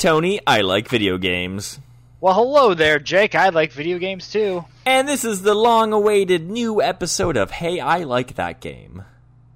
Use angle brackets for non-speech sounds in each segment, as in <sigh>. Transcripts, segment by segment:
Tony, I like video games. Well, hello there, Jake. I like video games too. And this is the long awaited new episode of Hey, I Like That Game.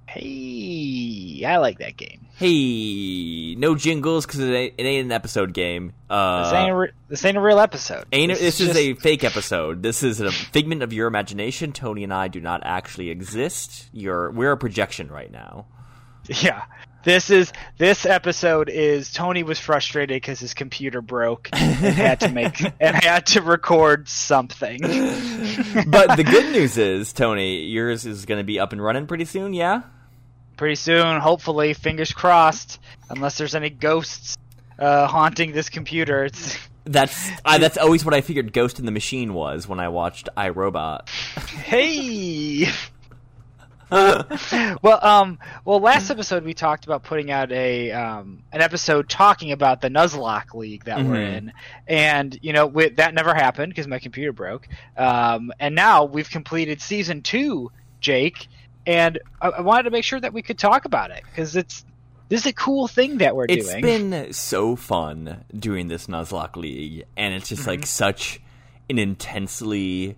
Hey, I like that game. Hey, no jingles because it, ain't- it ain't an episode game. Uh, This ain't a, re- this ain't a real episode. ain't it- this is just- a fake episode. This is a figment of your imagination. Tony and I do not actually exist. You're we're a projection right now. <laughs> yeah. This is this episode is Tony was frustrated because his computer broke and had to make <laughs> and had to record something. But the good <laughs> news is, Tony, yours is going to be up and running pretty soon. Yeah. Pretty soon, hopefully, fingers crossed. Unless there's any ghosts uh, haunting this computer, it's That's <laughs> I, that's always what I figured Ghost in the Machine was when I watched I, Robot. hey. Well, um, well, last episode we talked about putting out a um, an episode talking about the Nuzlocke League that we're Mhm. in, and you know we, that never happened because my computer broke. Um, and now we've completed season two, Jake, and I, I wanted to make sure that we could talk about it because it's this is a cool thing that we're It's doing. It's been so fun doing this Nuzlocke League, and it's just Mm-hmm. like such an intensely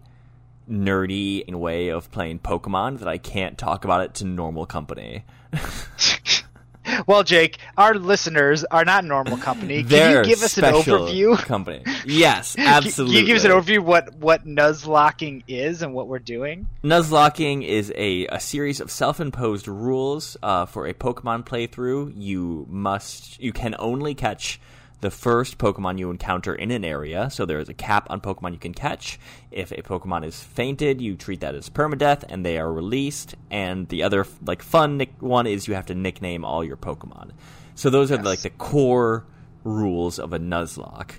nerdy way of playing Pokemon that I can't talk about it to normal company. <laughs> well, Jake, our listeners are not normal company. Can They're <laughs> you give us an overview? Company, yes, absolutely. Can you give us an overview what what Nuzlocking is and what we're doing? Nuzlocking is a, a series of self-imposed rules uh, for a Pokemon playthrough. You must, you can only catch the first Pokemon you encounter in an area. So there is a cap on Pokemon you can catch. If a Pokemon is fainted, you treat that as permadeath, and they are released. And the other like fun nick- one is you have to nickname all your Pokemon. So those are like the core rules of a Nuzlocke.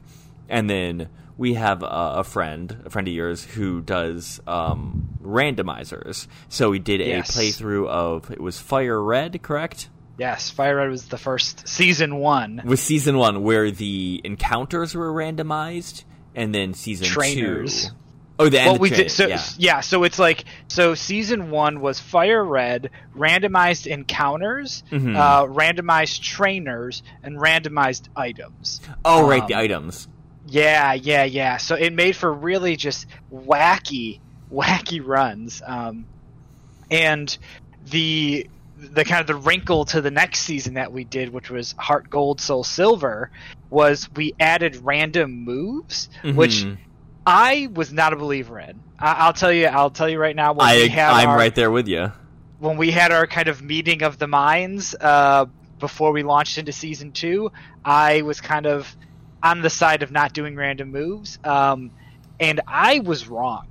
And then we have a, a friend, a friend of yours, who does um, randomizers. So we did a Yes. playthrough of it was Fire Red, correct? Yes, Fire Red was the first season one. With season one, where the encounters were randomized, and then season Trainers. two. Oh, the end Well, of we train- did so yeah. yeah. So it's like so season one was Fire Red, randomized encounters, Mhm. uh, randomized trainers, and randomized items. Oh, right, um, the items. Yeah, yeah, yeah. So it made for really just wacky, <laughs> wacky runs. Um, and the the kind of the wrinkle to the next season that we did, which was Heart Gold, Soul Silver, was we added random moves, which Mhm. I was not a believer in. I, I'll tell you. I'll tell you right now. When I, we had I'm our, right there with you. when we had our kind of meeting of the minds uh, before we launched into season two, I was kind of on the side of not doing random moves, um, and I was wrong.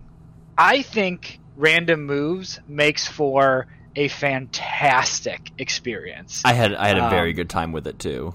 I think random moves makes for a fantastic experience. I had I had a very Um, good time with it too.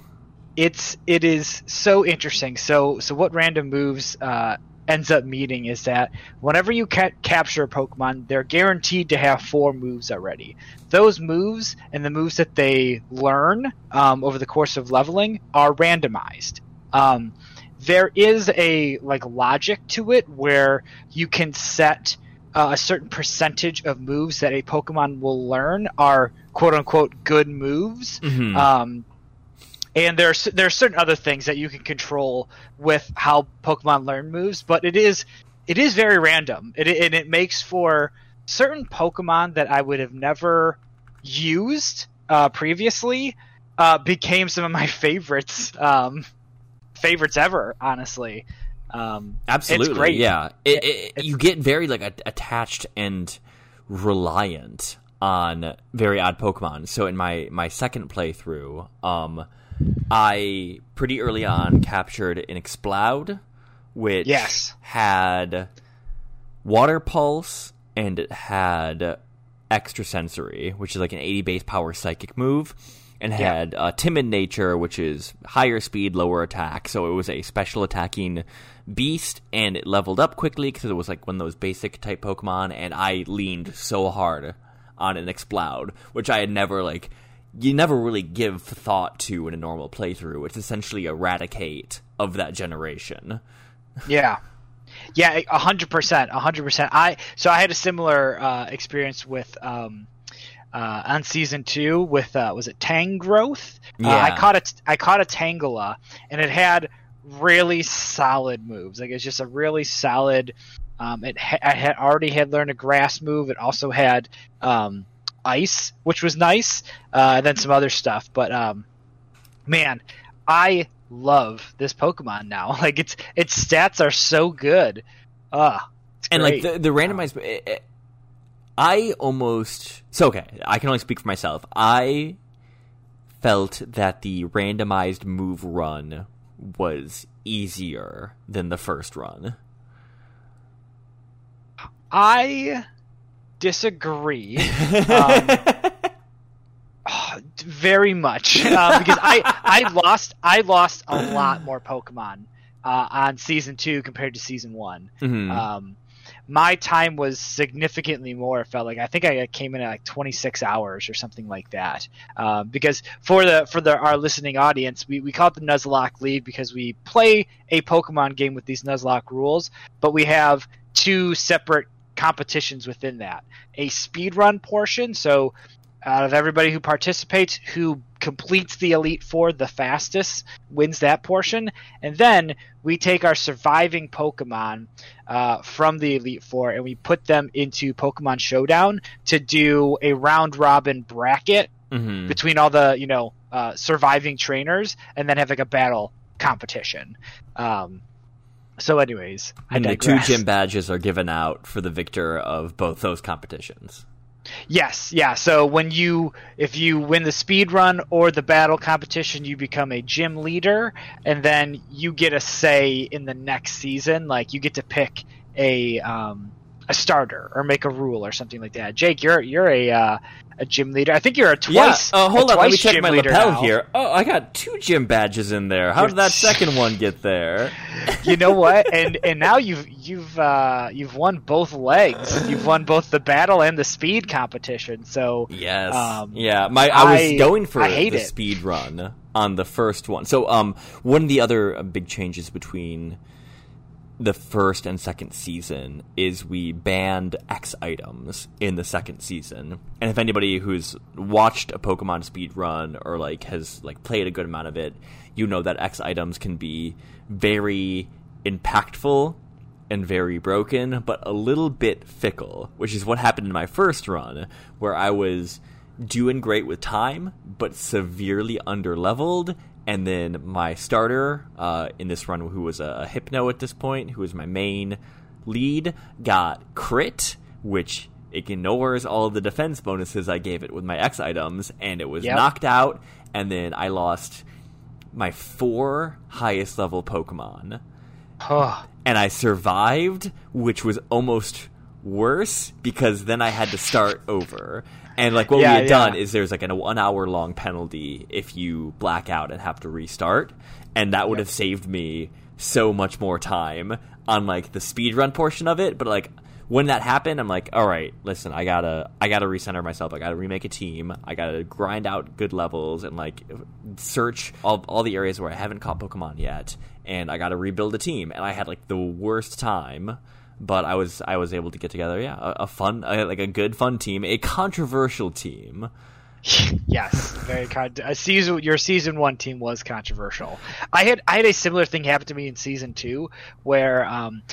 it's it is so interesting. So so what random moves uh, ends up meaning is that whenever you ca- capture a Pokemon, they're guaranteed to have four moves already. Those moves and the moves that they learn um, over the course of leveling are randomized. Um, there is a like logic to it where you can set uh, a certain percentage of moves that a Pokemon will learn are quote unquote good moves. Mhm. Um, and there's are certain other things that you can control with how Pokemon learn moves, but it is it is very random. It and it makes for certain Pokemon that I would have never used uh, previously uh, became some of my <laughs> favorites um, favorites ever. Honestly, um, Absolutely, great. yeah. It, it, you get very like a- attached and reliant on very odd Pokemon. So in my my second playthrough, um, I pretty early on captured an Exploud, which Yes. had Water Pulse and it had Extrasensory, which is like an 80 base power psychic move, and Yeah. had uh, Timid Nature, which is higher speed, lower attack. So it was a special attacking beast, and it leveled up quickly because it was like one of those basic type Pokemon, and I leaned so hard on an Exploud, which I had never like. You never really give thought to in a normal playthrough. It's essentially a Raticate of that generation. Yeah. Yeah, a hundred percent, a hundred percent. I so I had a similar uh, experience with um, uh, on season two with uh, was it Tangrowth? Uh, Yeah. I caught a I caught a Tangela, and it had really solid moves. Like it's just a really solid. Um, it ha- I had already had learned a grass move. It also had um, ice, which was nice, uh, and then some other stuff. But um, man, I love this Pokemon now. <laughs> Like its its stats are so good. It's and like the, the randomized eh, eh, i almost so okay i can only speak for myself i felt that the randomized move run was easier than the first run I disagree. Um, <laughs> very much uh, because I I lost I lost a lot more Pokemon uh, on season two compared to season one. Mhm. Um, my time was significantly more. It felt like I think I came in at like 26 hours or something like that. Um, because for the for the our listening audience, we, we call it the Nuzlocke League because we play a Pokemon game with these Nuzlocke rules, but we have two separate competitions within that. A speed run portion, so out of everybody who participates, who completes the Elite Four the fastest wins that portion. And then we take our surviving Pokemon uh, from the Elite Four and we put them into Pokemon Showdown to do a round robin bracket Mhm. between all the you know uh, surviving trainers, and then have like a battle competition. Um, so, anyways, I and the two gym badges are given out for the victor of both those competitions Yes, yeah. So when you if you win the speed run or the battle competition, you become a gym leader, and then you get a say in the next season. Like you get to pick a um, a starter or make a rule or something like that. Jake, you're you're a uh, a gym leader. I think you're a twice. yeah uh, hold on let me check my lapel now. here oh i got two gym badges in there how did that second one <laughs> get there you know what? <laughs> And and now you've you've uh, you've won both legs. You've won both the battle and the speed competition. So Yes. Um, yeah. My I was I- going for I the it. speed run on the first one. So um one of the other uh, big changes between the first and second season is we banned X items in the second season. And if anybody who's watched a Pokemon speed run or like has like played a good amount of it, you know that X items can be very impactful and very broken, but a little bit fickle, which is what happened in my first run, where I was doing great with time, but severely underleveled. And then my starter uh, in this run, who was a, a Hypno at this point, who was my main lead, got crit, which ignores all of the defense bonuses I gave it with my X items, and it was Yep. knocked out. And then I lost my four highest level Pokemon oh, and I survived, which was almost worse because then I had to start over. And like what Yeah, we had yeah. done is there's like an one hour long penalty if you black out and have to restart, and that would have saved me so much more time on like the speed run portion of it. But like when that happened, I'm like, all right, listen, I gotta I gotta recenter myself. I gotta remake a team. I gotta grind out good levels and like search all all the areas where I haven't caught Pokemon yet, and I gotta rebuild a team. And I had like the worst time but I was I was able to get together, yeah, a, a fun, a, like a good fun team, a controversial team. <laughs> yes, very con- season. Your season one team was controversial. I had I had a similar thing happen to me in season two, where um,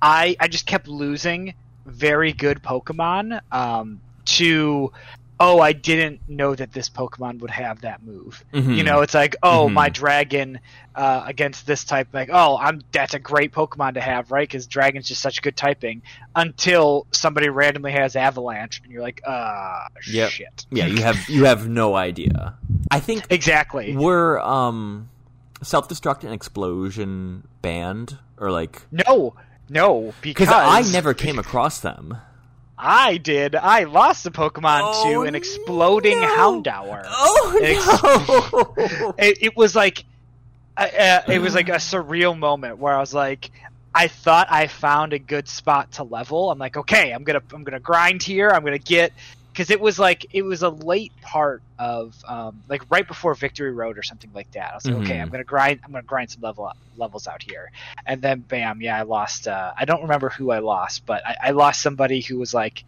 I I just kept losing very good Pokemon um, to. Oh, I didn't know that this Pokemon would have that move. Mhm. You know, it's like, oh, Mhm. my dragon uh, against this type, like, oh, I'm that's a great Pokemon to have, right? Because dragon's just such good typing. Until somebody randomly has Avalanche, and you're like, uh, Yep. shit. Yeah, you have you have no idea. I think Exactly. were um self destruct and explosion banned or like No, no, because I never came across them. I did. I lost the Pokemon Oh, to an exploding no. Houndour. Oh no! <laughs> It, it was like, uh, uh, it was like a surreal moment where I was like, I thought I found a good spot to level. I'm like, okay, I'm gonna, I'm gonna grind here. I'm gonna get, because it was like, it was a late part of, um, like right before Victory Road or something like that. I was like, okay, Mhm. I'm gonna grind, I'm gonna grind some level up, levels out here, and then bam, yeah, I lost. Uh, I don't remember who I lost, but I, I lost somebody who was like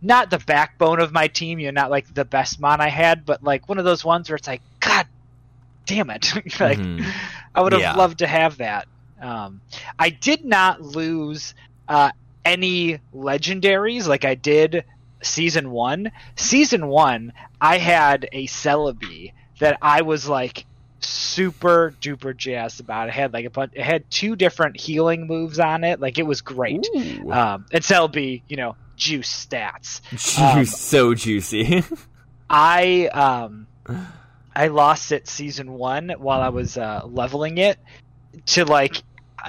not the backbone of my team, you know, not like the best mon I had, but like one of those ones where it's like, God damn it. <laughs> like Mhm. I would have Yeah. loved to have that. Um, I did not lose uh, any legendaries like I did season one. Season one, I had a Celebi that I was like super duper jazzed about. It had like a bunch, it had two different healing moves on it. Like it was great. Ooh. Um, and Celebi, you know, juice stats. Juice, um, so juicy. <laughs> I um I lost it season one while I was uh, leveling it to like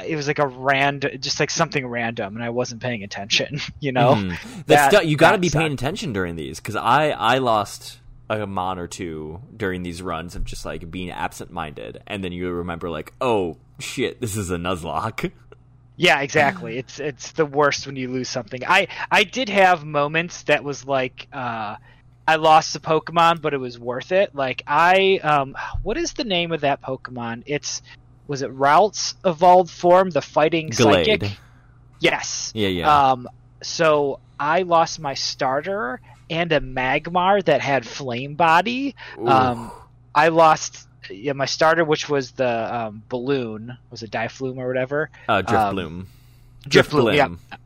it was like a random just like something random and I wasn't paying attention, <laughs> you know. Mhm. that- stu- you got to be paying attention during these because I I lost a mon or two during these runs of just like being absent minded, and then you remember like, oh shit, this is a Nuzlocke. Yeah, exactly. It's it's the worst when you lose something. I I did have moments that was like uh I lost the Pokemon, but it was worth it. Like I um what is the name of that Pokemon? It's was it Ralts evolved form, the fighting psychic? Yes. Yeah, yeah. Um, so I lost my starter and a Magmar that had Flame Body. um, I lost yeah, my starter, which was the um, balloon, was it Diflume or whatever. uh, Drift um, Bloom. Drifloon, yeah.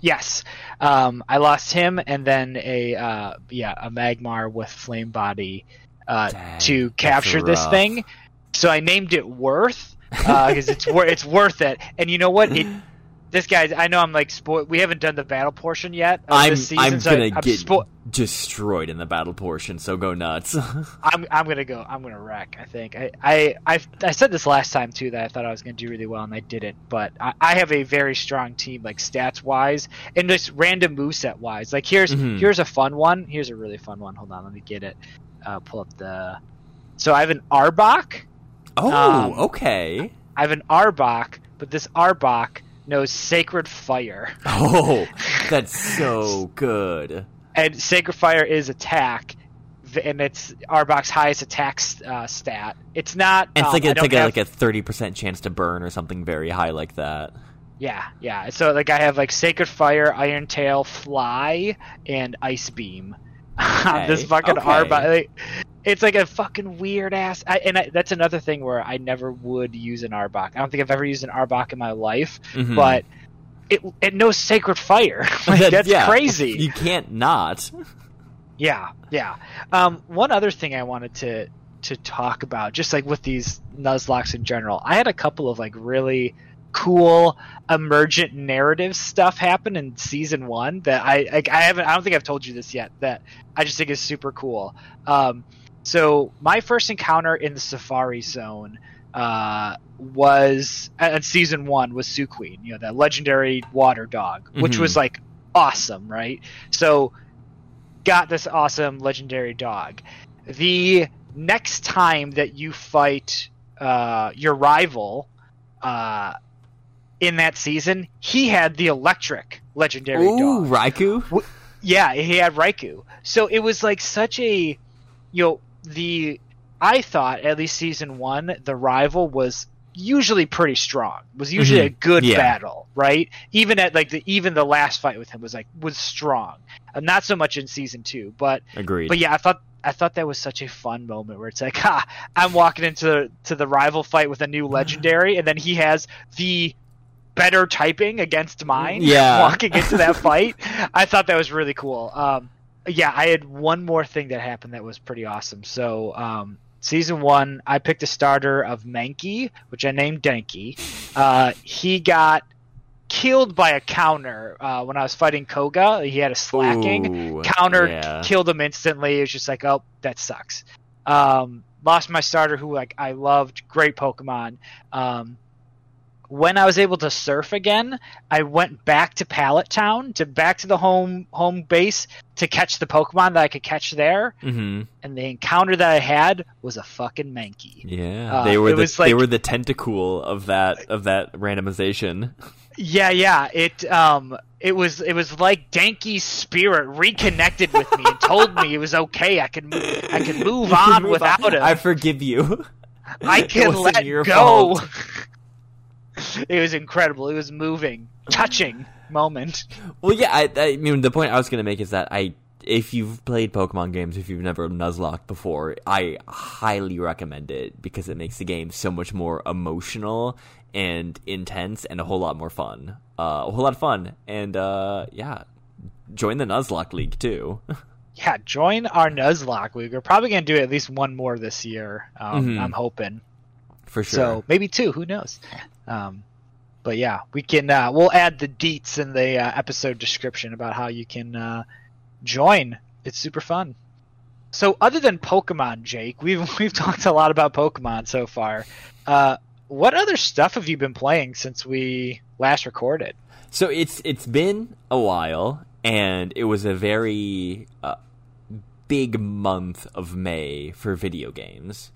Yes, um, I lost him, and then a uh, yeah a Magmar with Flame Body uh, Dang, to capture this thing. So I named it Worth because it's wor- it's worth it. And you know what? It <gasps> this guy, I know I'm like spo- we haven't done the battle portion yet. Of I'm season, I'm so gonna I'm get spo- destroyed in the battle portion, so go nuts. <laughs> I'm I'm gonna go. I'm gonna wreck. I think. I I I, I said this last time too that I thought I was gonna do really well and I didn't. But I, I have a very strong team, like stats wise and just random moveset wise. Like here's Mhm. here's a fun one. Here's a really fun one. Hold on, let me get it. Uh, pull up the. So I have an Arbok. Oh, Um, okay. I have an Arbok, but this Arbok knows Sacred Fire, Oh, <laughs> that's so good. and Sacred Fire is attack. And it's Arbok's highest attack uh, stat. It's not. And it's um, like it's like a, have- like a thirty percent chance to burn or something very high like that. Yeah, yeah. So like I have like Sacred Fire, Iron Tail, Fly, and Ice Beam. on <laughs> this fucking okay. Arbok. Like, it's like a fucking weird ass. I, and I, that's another thing where I never would use an Arbok. I don't think I've ever used an Arbok in my life, Mhm. but it it knows Sacred Fire. <laughs> like, That- that's yeah, crazy. You can't not. Yeah, yeah. Um, one other thing I wanted to to talk about, just like with these Nuzlockes in general, I had a couple of like really cool emergent narrative stuff happen in season one that I like, I haven't I don't think I've told you this yet that I just think is super cool. Um, so my first encounter in the Safari Zone uh, was at season one was Suicune, you know that legendary water dog, which Mhm. was like awesome, right? So got this awesome legendary dog. The next time that you fight uh, your rival uh, in that season, he had the electric legendary Ooh, dog. Raikou. Yeah, he had Raikou. So it was like such a, you know, the I thought at least season one, the rival was usually pretty strong. Was usually a good Yeah. battle, right? Even at like the even the last fight with him was like was strong. Uh, not so much in season two, but Agreed. but yeah, I thought I thought that was such a fun moment where it's like, <laughs> ha, I'm walking into to the rival fight with a new legendary, and then he has the better typing against mine. Yeah. <laughs> walking into that <laughs> fight, I thought that was really cool. Um, yeah, I had one more thing that happened that was pretty awesome. So, um, season one, I picked a starter of Mankey, which I named Denki. Uh, he got killed by a counter uh, when I was fighting Koga. He had a Slaking Ooh, countered, yeah. killed him instantly. It was just like, oh, that sucks. Um, lost my starter, who like I loved, great Pokemon. Um, when I was able to surf again, I went back to Pallet Town, to back to the home home base to catch the Pokemon that I could catch there. hmm And the encounter that I had was a fucking Mankey. Yeah, Uh, they were the was they were the tentacool of that of that randomization. Yeah, yeah. It um it was it was like Danky's spirit reconnected with me and told me it was okay. I could move, I could move <laughs> on Move without him. I forgive you. I can let go. <laughs> <laughs> it was incredible. It was moving, touching. moment. Well, yeah, I, I mean, the point I was going to make is that I, if you've played Pokemon games, if you've never Nuzlocke before, I highly recommend it because it makes the game so much more emotional and intense and a whole lot more fun. Uh, a whole lot of fun, and uh, yeah, join the Nuzlocke League too. <laughs> yeah, join our Nuzlocke League. We're probably going to do at least one more this year. Um, Mhm. I'm hoping. For sure. So maybe two. Who knows? Um, but yeah, we can. Uh, we'll add the deets in the uh, episode description about how you can uh, join. It's super fun. So other than Pokemon, Jake, we've <laughs> we've talked a lot about Pokemon so far. Uh, what other stuff have you been playing since we last recorded? So it's it's been a while, and it was a very uh, big month of May for video games.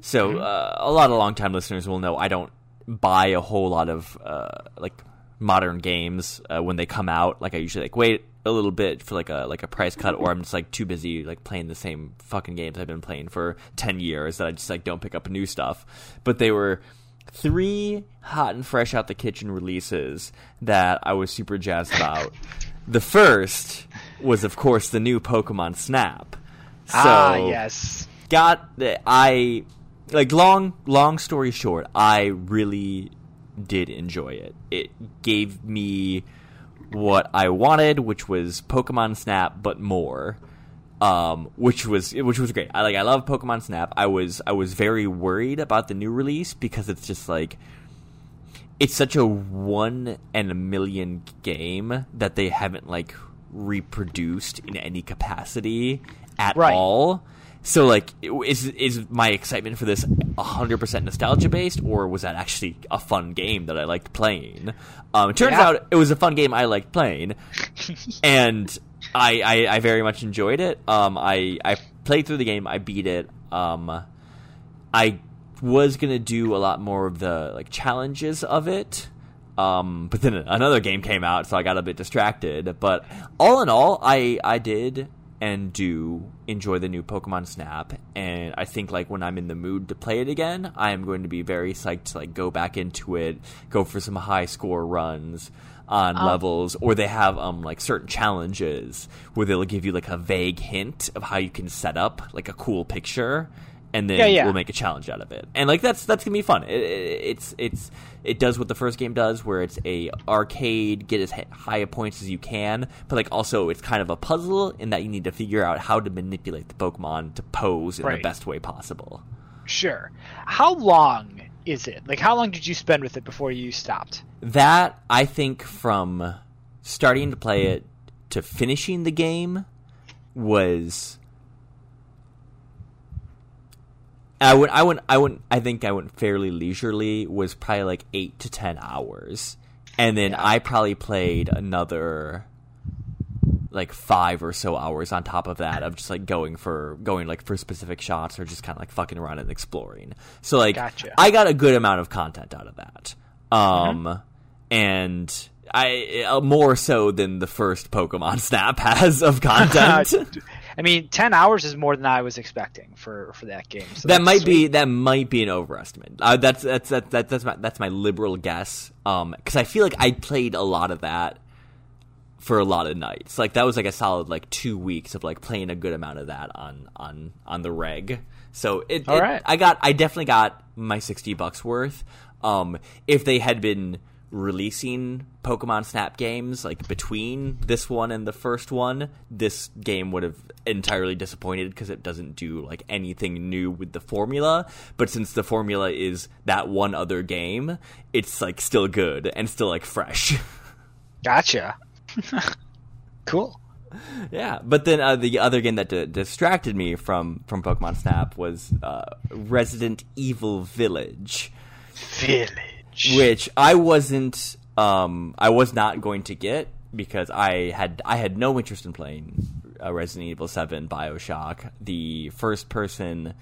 So uh, a lot of longtime listeners will know I don't buy a whole lot of uh, like modern games uh, when they come out. Like I usually like wait a little bit for like a like a price cut, or I'm just like too busy like playing the same fucking games I've been playing for ten years that I just like don't pick up new stuff. But they were three hot and fresh out the kitchen releases that I was super jazzed about. <laughs> the first was, of course, the new Pokemon Snap. So, ah, yes. got the I like long long story short, I really did enjoy it. It gave me what I wanted, which was Pokemon Snap, but more. Um, which was which was great. I like I love Pokemon Snap. I was I was very worried about the new release because it's just like it's such a one and a million game that they haven't like reproduced in any capacity at Right. all. So like, is is my excitement for this hundred percent nostalgia based, or was that actually a fun game that I liked playing? Um, it turns Yeah. out it was a fun game I liked playing, <laughs> and I, I I very much enjoyed it. Um, I I played through the game, I beat it. Um, I was gonna do a lot more of the like challenges of it. Um, but then another game came out, so I got a bit distracted. But all in all, I I did and do enjoy the new Pokemon Snap, and I think like when I'm in the mood to play it again, I am going to be very psyched to like go back into it, go for some high score runs on Um, levels, or they have um like certain challenges where they'll give you like a vague hint of how you can set up like a cool picture, and then Yeah, yeah. we'll make a challenge out of it. And like that's that's gonna be fun. It, it, it's it's it does what the first game does, where it's a arcade, get as high a points as you can, but like also it's kind of a puzzle in that you need to figure out how to manipulate the Pokemon to pose in the best way possible. Sure. How long is it? Like, how long did you spend with it before you stopped? That I think from starting to play it to finishing the game was I went I went I went I think I went fairly leisurely was probably like 8 to 10 hours. And then I probably played another like 5 or so hours on top of that of just like going for going like for specific shots or just kind of like fucking around and exploring. So like Gotcha. I got a good amount of content out of that. Um and I uh, more so than the first Pokemon <laughs> Snap has of content. <laughs> I mean, ten hours is more than I was expecting for for that game. So that might sweet. be that might be an overestimate. Uh, that's that's that's that's that's my that's my liberal guess. Um, because I feel like I played a lot of that for a lot of nights. Like that was like a solid like two weeks of like playing a good amount of that on on on the reg. So it, All it- right. I got I definitely got my sixty bucks worth. Um, if they had been releasing Pokemon Snap games like between this one and the first one, this game would have entirely disappointed because it doesn't do like anything new with the formula. But since the formula is that one other game, it's like still good and still like fresh. <laughs> Gotcha. <laughs> cool. Yeah, but then uh, the other game that d- distracted me from from Pokemon Snap was uh, Resident Evil Village, Village. Which I wasn't, um, I was not going to get because I had I had no interest in playing uh, Resident Evil Seven, Bioshock, the first person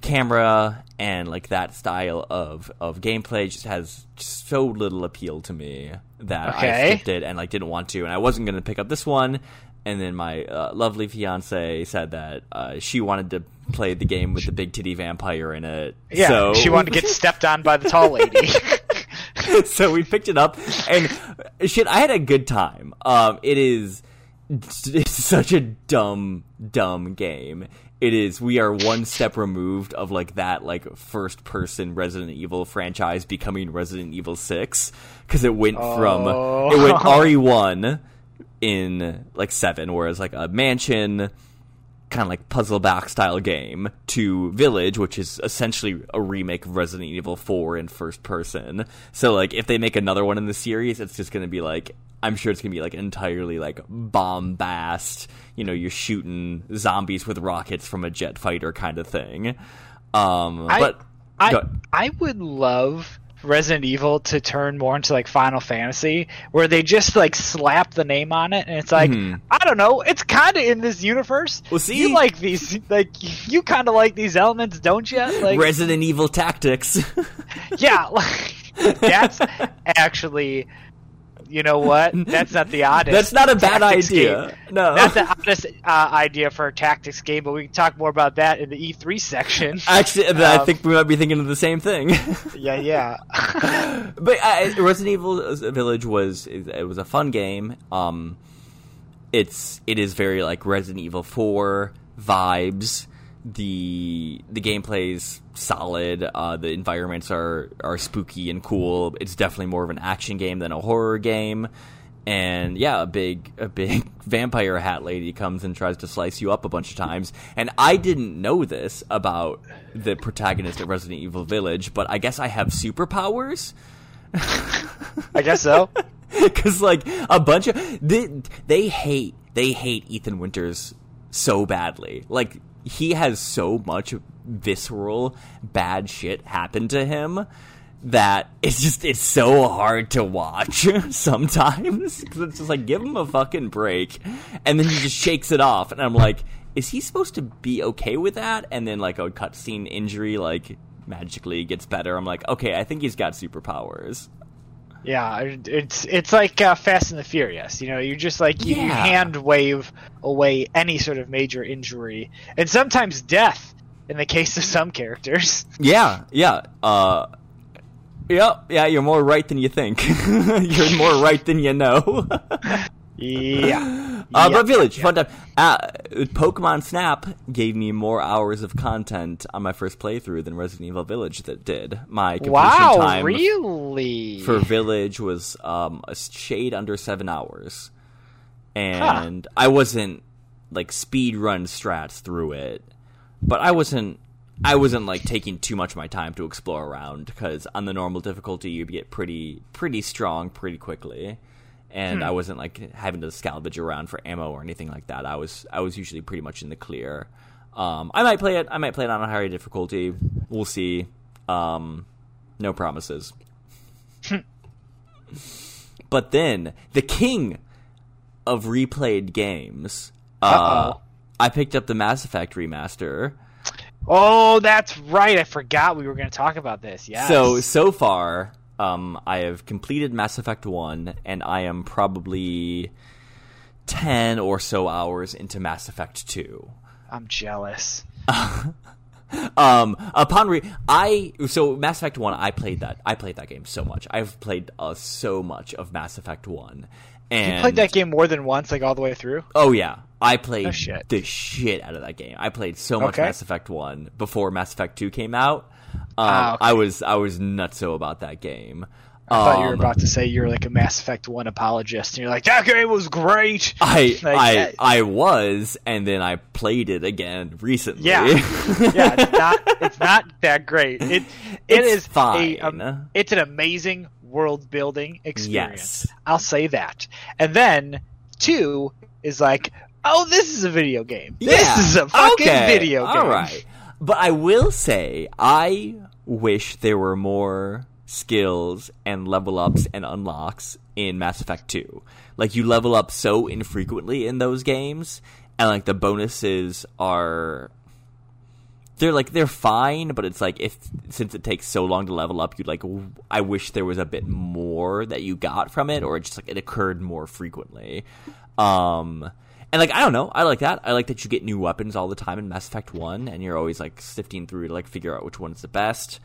camera and like that style of of gameplay just has so little appeal to me that I skipped it and like didn't want to and I wasn't going to pick up this one. And then my uh, lovely fiance said that uh, she wanted to play the game with the big titty vampire in it Yeah, so she wanted to get <laughs> stepped on by the tall lady. <laughs> so we picked it up and shit, I had a good time. Um, it is it's such a dumb, dumb game. It is. We are one step removed of like that, like first person Resident Evil franchise becoming Resident Evil Six because it went Oh. from it went RE one in like seven, whereas like a mansion kind of like puzzle back style game to Village, which is essentially a remake of Resident Evil 4 in first person. So like if they make another one in the series, it's just going to be like I'm sure it's going to be like entirely like bombast, you know, you're shooting zombies with rockets from a jet fighter kind of thing. Um I- but I I would love Resident Evil to turn more into like Final Fantasy, where they just like slap the name on it, and it's like Mhm. I don't know, it's kind of in this universe. Well, see? you like these, like you kind of like these elements, don't you? Like, Resident Evil Tactics. <laughs> yeah, like <laughs> that's actually, you know what? <laughs> That's not the oddest. That's not a bad idea. game. No. That's the oddest uh, idea for a tactics game, but we can talk more about that in the E3 section. <laughs> Actually, I Um, think we might be thinking of the same thing. <laughs> yeah, yeah. but uh, Resident Evil Village was it was a fun game. Um, it's it is very like Resident Evil Four vibes. The the gameplay's solid. Uh, the environments are are spooky and cool. It's definitely more of an action game than a horror game. And yeah, a big a big <laughs> vampire hat lady comes and tries to slice you up a bunch of times. And I didn't know this about the protagonist of Resident Evil Village, but I guess I have superpowers I guess so. <laughs> because like a bunch of they, they hate they hate Ethan Winters so badly. Like he has so much visceral bad shit happen to him that it's just it's so hard to watch <laughs> sometimes. <laughs> 'Cause it's just like give him a fucking break. And then he just shakes it off. And I'm like is he supposed to be okay with that? And then like a cutscene injury like magically gets better. I'm like okay I think he's got superpowers Yeah, it's it's like uh, Fast and the Furious. You know, you're just like you, you hand wave away any sort of major injury, and sometimes death in the case of some characters. Yeah, yeah. Uh, yeah, yeah, you're more right than you think. <laughs> you're more right than you know. <laughs> Yeah, Uh, Yeah, but Village, yeah. fun time. Uh, Pokemon Snap gave me more hours of content on my first playthrough than Resident Evil Village that did. My completion wow, time really? for Village was um, a shade under seven hours, and I wasn't like speed run strats through it, but I wasn't. I wasn't like taking too much of my time to explore around because on the normal difficulty you get pretty pretty strong pretty quickly, and I wasn't like having to salvage around for ammo or anything like that. I was I was usually pretty much in the clear. Um, I might play it. I might play it on a higher difficulty. We'll see. Um, no promises. <laughs> But then the king of replayed games, uh. I picked up the Mass Effect remaster. oh, that's right. I forgot we were going to talk about this. Yeah. So so far, um, I have completed Mass Effect One, and I am probably ten or so hours into Mass Effect Two. I'm jealous. <laughs> Um, upon re, I so Mass Effect One, I played that. I played that game so much. I've played uh, so much of Mass Effect One, and You played that game more than once, like all the way through. Oh yeah, I played Oh, shit. the shit out of that game. I played so much Okay. Mass Effect One before Mass Effect Two came out. Um, Ah, okay. I was I was nutso about that game. I thought you were Um, about to say you're like a Mass Effect One apologist, and you're like, that game was great. <laughs> I Like, I that- I was, and then I played it again recently. Yeah. <laughs> yeah, it's not it's not that great. It it It's is fine. A, um, it's an amazing world building Yes. experience. I'll say that. And then two is like, oh, this is a video game. This Yeah. is a fucking Okay. video game. All right. But I will say, I wish there were more skills and level ups and unlocks in Mass Effect 2. Like, you level up so infrequently in those games, and, like, the bonuses are. They're like they're fine, but it's like if since it takes so long to level up, you like I wish there was a bit more that you got from it, or it just like it occurred more frequently. Um, and like I don't know, I like that. I like that you get new weapons all the time in Mass Effect One, and you're always like sifting through to like figure out which one's the best.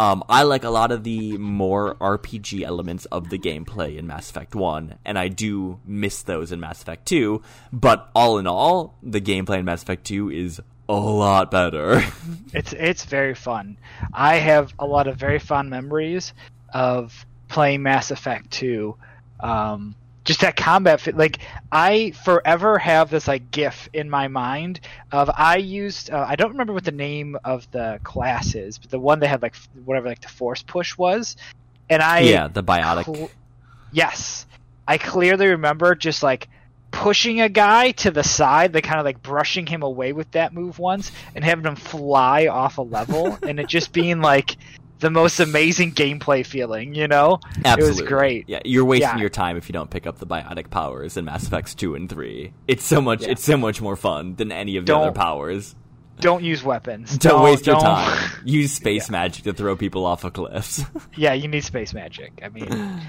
Um, I like a lot of the more RPG elements of the gameplay in Mass Effect 1, and I do miss those in Mass Effect 2, but all in all, the gameplay in Mass Effect 2 is a lot better. <laughs> it's it's very fun. I have a lot of very fond memories of playing Mass Effect 2. Um, just that combat fit like i forever have this like gif in my mind of i used uh, i don't remember what the name of the class is but the one that had like whatever like the force push was and i yeah the biotic. cl- yes. I clearly remember just like pushing a guy to the side, like kind of like brushing him away with that move once, and having him fly off a level, and it just being like the most amazing gameplay feeling, you know? Absolutely. It was great. Yeah, you're wasting yeah. your time if you don't pick up the biotic powers in Mass Effects 2 and 3. It's so much yeah. it's so much more fun than any of the don't, other powers. Don't use weapons. Don't, don't waste don't. your time. <laughs> Use space yeah. magic to throw people off of cliffs. <laughs> yeah, you need space magic. I mean,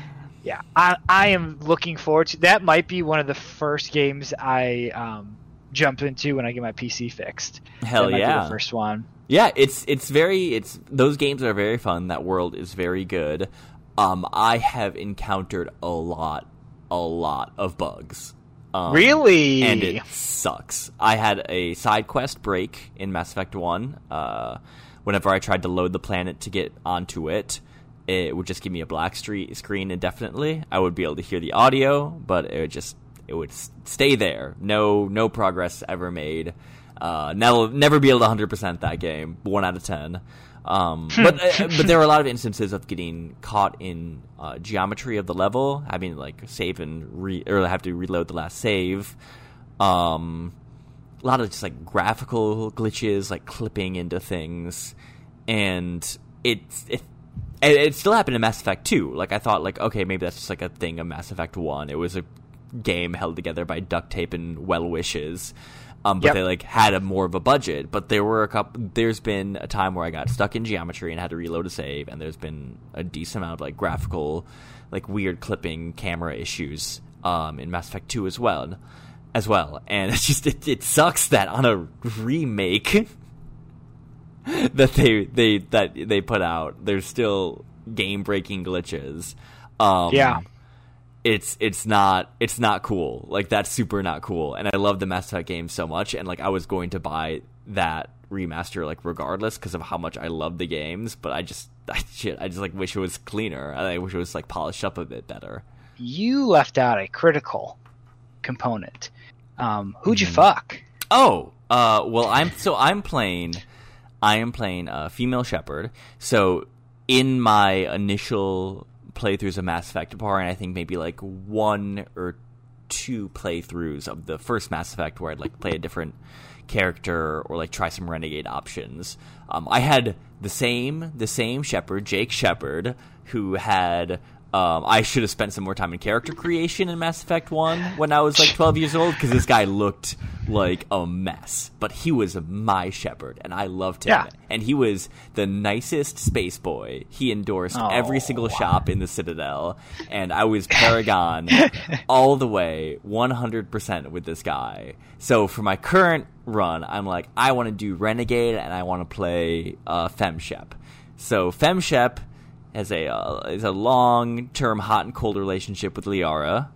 yeah. I I am looking forward to that might be one of the first games I um jump into when I get my PC fixed. Hell yeah. the first one. Yeah, it's it's very it's those games are very fun. That world is very good. Um, I have encountered a lot, a lot of bugs. Um, really, and it sucks. I had a side quest break in Mass Effect One. Uh, whenever I tried to load the planet to get onto it, it would just give me a black street screen indefinitely. I would be able to hear the audio, but it would just it would stay there. No no progress ever made. Uh, never never be able to 100% that game. One out of ten. Um, <laughs> but uh, but there were a lot of instances of getting caught in uh, geometry of the level, having like save and re or have to reload the last save. Um, a lot of just like graphical glitches, like clipping into things, and it's it, it still happened in Mass Effect 2. Like I thought, like okay, maybe that's just like a thing of Mass Effect 1. It was a game held together by duct tape and well wishes. Um, but yep. they like had a more of a budget. But there were a couple. There's been a time where I got stuck in geometry and had to reload a save, and there's been a decent amount of like graphical, like weird clipping camera issues um, in Mass Effect Two as well, as well. And <laughs> it's just it, it sucks that on a remake <laughs> that they they that they put out, there's still game breaking glitches. Um, yeah it's it's not it's not cool. Like that's super not cool. And I love the Mass Effect game so much, and like I was going to buy that remaster like regardless because of how much I love the games. But I just <laughs> I, shit, I just like wish it was cleaner. I wish it was like polished up a bit better. You left out a critical component. Um, who'd you mm. fuck? Oh, uh, well, I'm so I'm playing. I am playing a female Shepard. So in my initial playthroughs of Mass Effect, barring I think maybe like one or two playthroughs of the first Mass Effect where I'd like play a different character or like try some renegade options. Um, I had the same the same Shepard, Jake Shepard, who had um, I should have spent some more time in character creation in Mass Effect 1 when I was like 12 years old because this guy looked like a mess. But he was my Shepard and I loved him. Yeah. And he was the nicest space boy. He endorsed oh, every single wow. shop in the Citadel. And I was Paragon <laughs> all the way 100% with this guy. So for my current run, I'm like, I want to do Renegade and I want to play uh, FemShep. So FemShep has a uh, is a long term hot and cold relationship with Liara.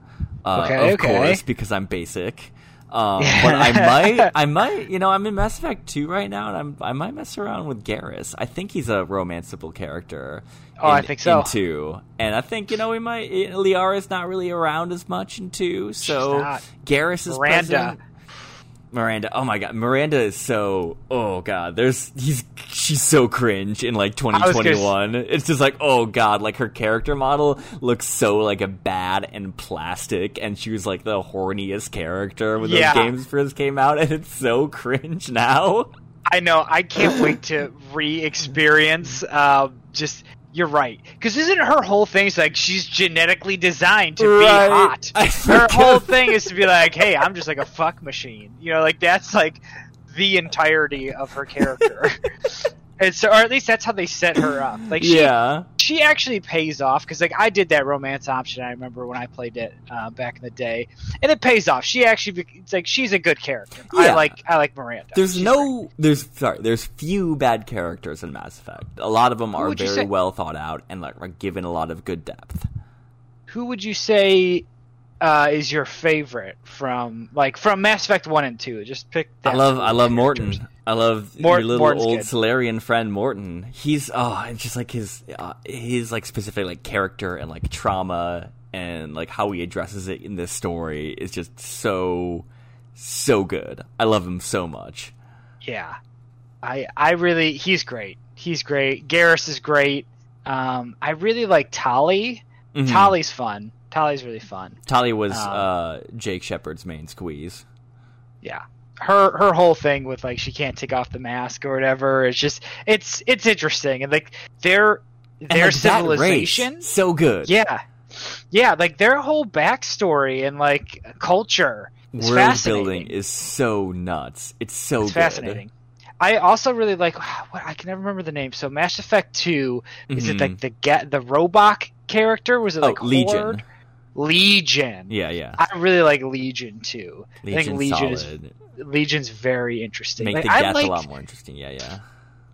Uh, okay, of okay. course, because I'm basic. Um, <laughs> but I might, I might, you know, I'm in Mass Effect 2 right now, and I'm, I might mess around with Garrus. I think he's a romanceable character. Oh, in, I think so. In 2. And I think, you know, we might, Liara's not really around as much in 2, so Garrus is Miranda. present. Miranda. Oh my god, Miranda is so. Oh god, there's he's she's so cringe in like 2021. It's just like oh god, like her character model looks so like a bad and plastic, and she was like the horniest character when yeah. those games first came out, and it's so cringe now. I know. I can't wait to re-experience uh, just you're right. Because isn't her whole thing is like she's genetically designed to right. be hot? <laughs> Her whole <laughs> thing is to be like, hey, I'm just like a fuck machine. You know, like that's like the entirety of her character. <laughs> and so, or at least that's how they set her up. Like, she, yeah, she actually pays off because like I did that romance option. I remember when I played it uh, back in the day, and it pays off. She actually, it's like she's a good character. I like I like Miranda. There's She's no, great. there's sorry, there's few bad characters in Mass Effect. A lot of them are very well thought out and like are given a lot of good depth. Who would you say uh, is your favorite from like from Mass Effect One and Two? Just pick. I love, I love characters. Mordin. I love Mort- your little Mordin's old good. Salarian friend Mordin. He's oh, it's just like his uh, his like specific like character and like trauma and like how he addresses it in this story is just so so good. I love him so much. Yeah, I I really he's great. He's great. Garrus is great. Um, I really like Tali. Mhm. Tali's fun. Tali's really fun. Tali was Um, uh, Jake Shepard's main squeeze. Yeah. Her her whole thing with like she can't take off the mask or whatever. It's just it's it's interesting and like their their like, that race, civilization. so good. Yeah. Yeah, like their whole backstory and like culture is world fascinating. building is so nuts. It's so it's good. fascinating. I also really like <sighs> what I can never remember the name. So Mass Effect Two is it Mhm. like the get the robot character? Was it Oh, like Legion. Horde? Legion. Yeah, yeah. I really like Legion too. I think Legion solid. is Legion's very interesting. Make Like, the death like, a lot more interesting. Yeah, yeah.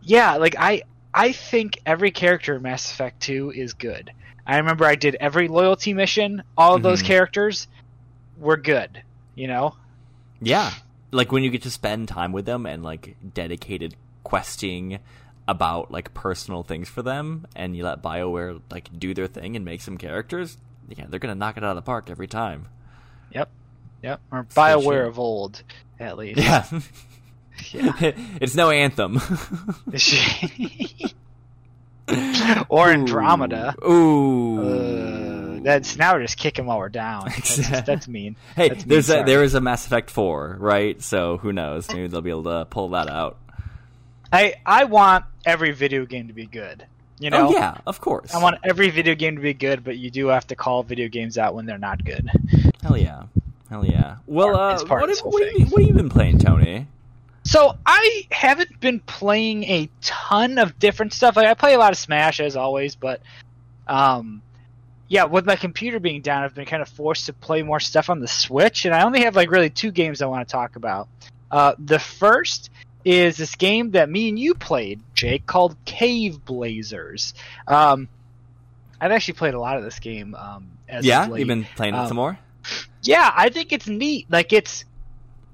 Yeah, like I I think every character in Mass Effect 2 is good. I remember I did every loyalty mission. All of those Mhm. characters were good, you know? Yeah. Like when you get to spend time with them and like dedicated questing about like personal things for them and you let BioWare like do their thing and make some characters, yeah, they're gonna knock it out of the park every time. Yep. Yep. Or BioWare shit. of old, at least. Yeah. <laughs> Yeah. <laughs> it's no anthem. <laughs> or Andromeda. Ooh. Uh, that's now we're just kicking while we're down. That's, just- that's mean. Hey, That's mean, there's a, there is a Mass Effect 4, right? So who knows? Maybe they'll be able to pull that out. I I want every video game to be good. You know? oh yeah, of course. I want every video game to be good, but you do have to call video games out when they're not good. Hell yeah, hell yeah. Well, Part- uh, part what, of have, what, you, what have you been playing, Tony? So I haven't been playing a ton of different stuff. Like I play a lot of Smash as always, but um, yeah, with my computer being down, I've been kind of forced to play more stuff on the Switch, and I only have like really two games I want to talk about. Uh, the first is this game that me and you played, Jake, called Caveblazers. Um, I've actually played a lot of this game. Um, as yeah, you've been playing it Um, some more. Yeah, I think it's neat. Like it's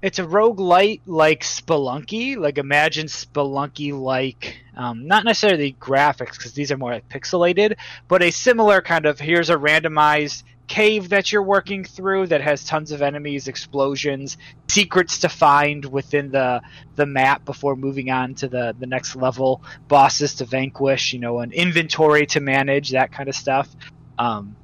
it's a roguelite like Spelunky. Like imagine Spelunky like um, not necessarily graphics because these are more like pixelated, but a similar kind of here's a randomized cave that you're working through that has tons of enemies, explosions, secrets to find within the the map before moving on to the the next level, bosses to vanquish, you know, an inventory to manage, that kind of stuff. Um,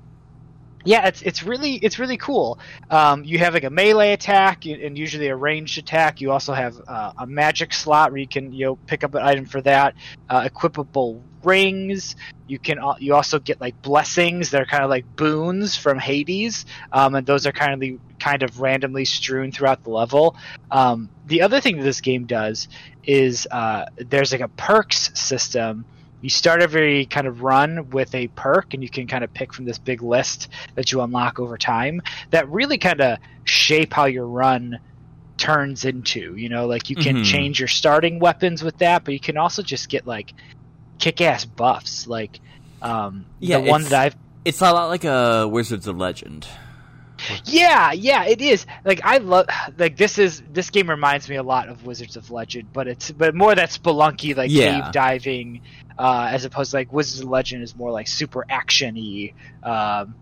yeah, it's it's really it's really cool. Um, you have like a melee attack and usually a ranged attack. You also have uh, a magic slot where you can you know pick up an item for that. Uh, equipable rings. You can you also get like blessings. They're kind of like boons from Hades, um, and those are kind of kind of randomly strewn throughout the level. Um, the other thing that this game does is uh, there's like a perks system. You start every kind of run with a perk, and you can kind of pick from this big list that you unlock over time that really kind of shape how your run turns into. You know, like you can Mhm. change your starting weapons with that, but you can also just get like kick-ass buffs. Like um, Yeah, the one that I've It's a lot like a Wizards of Legend. <laughs> yeah, yeah, it is. Like I love like this is this game reminds me a lot of Wizards of Legend, but it's but more that spelunky like Yeah. cave diving, uh, as opposed to like Wizards of Legend is more like super actiony, um,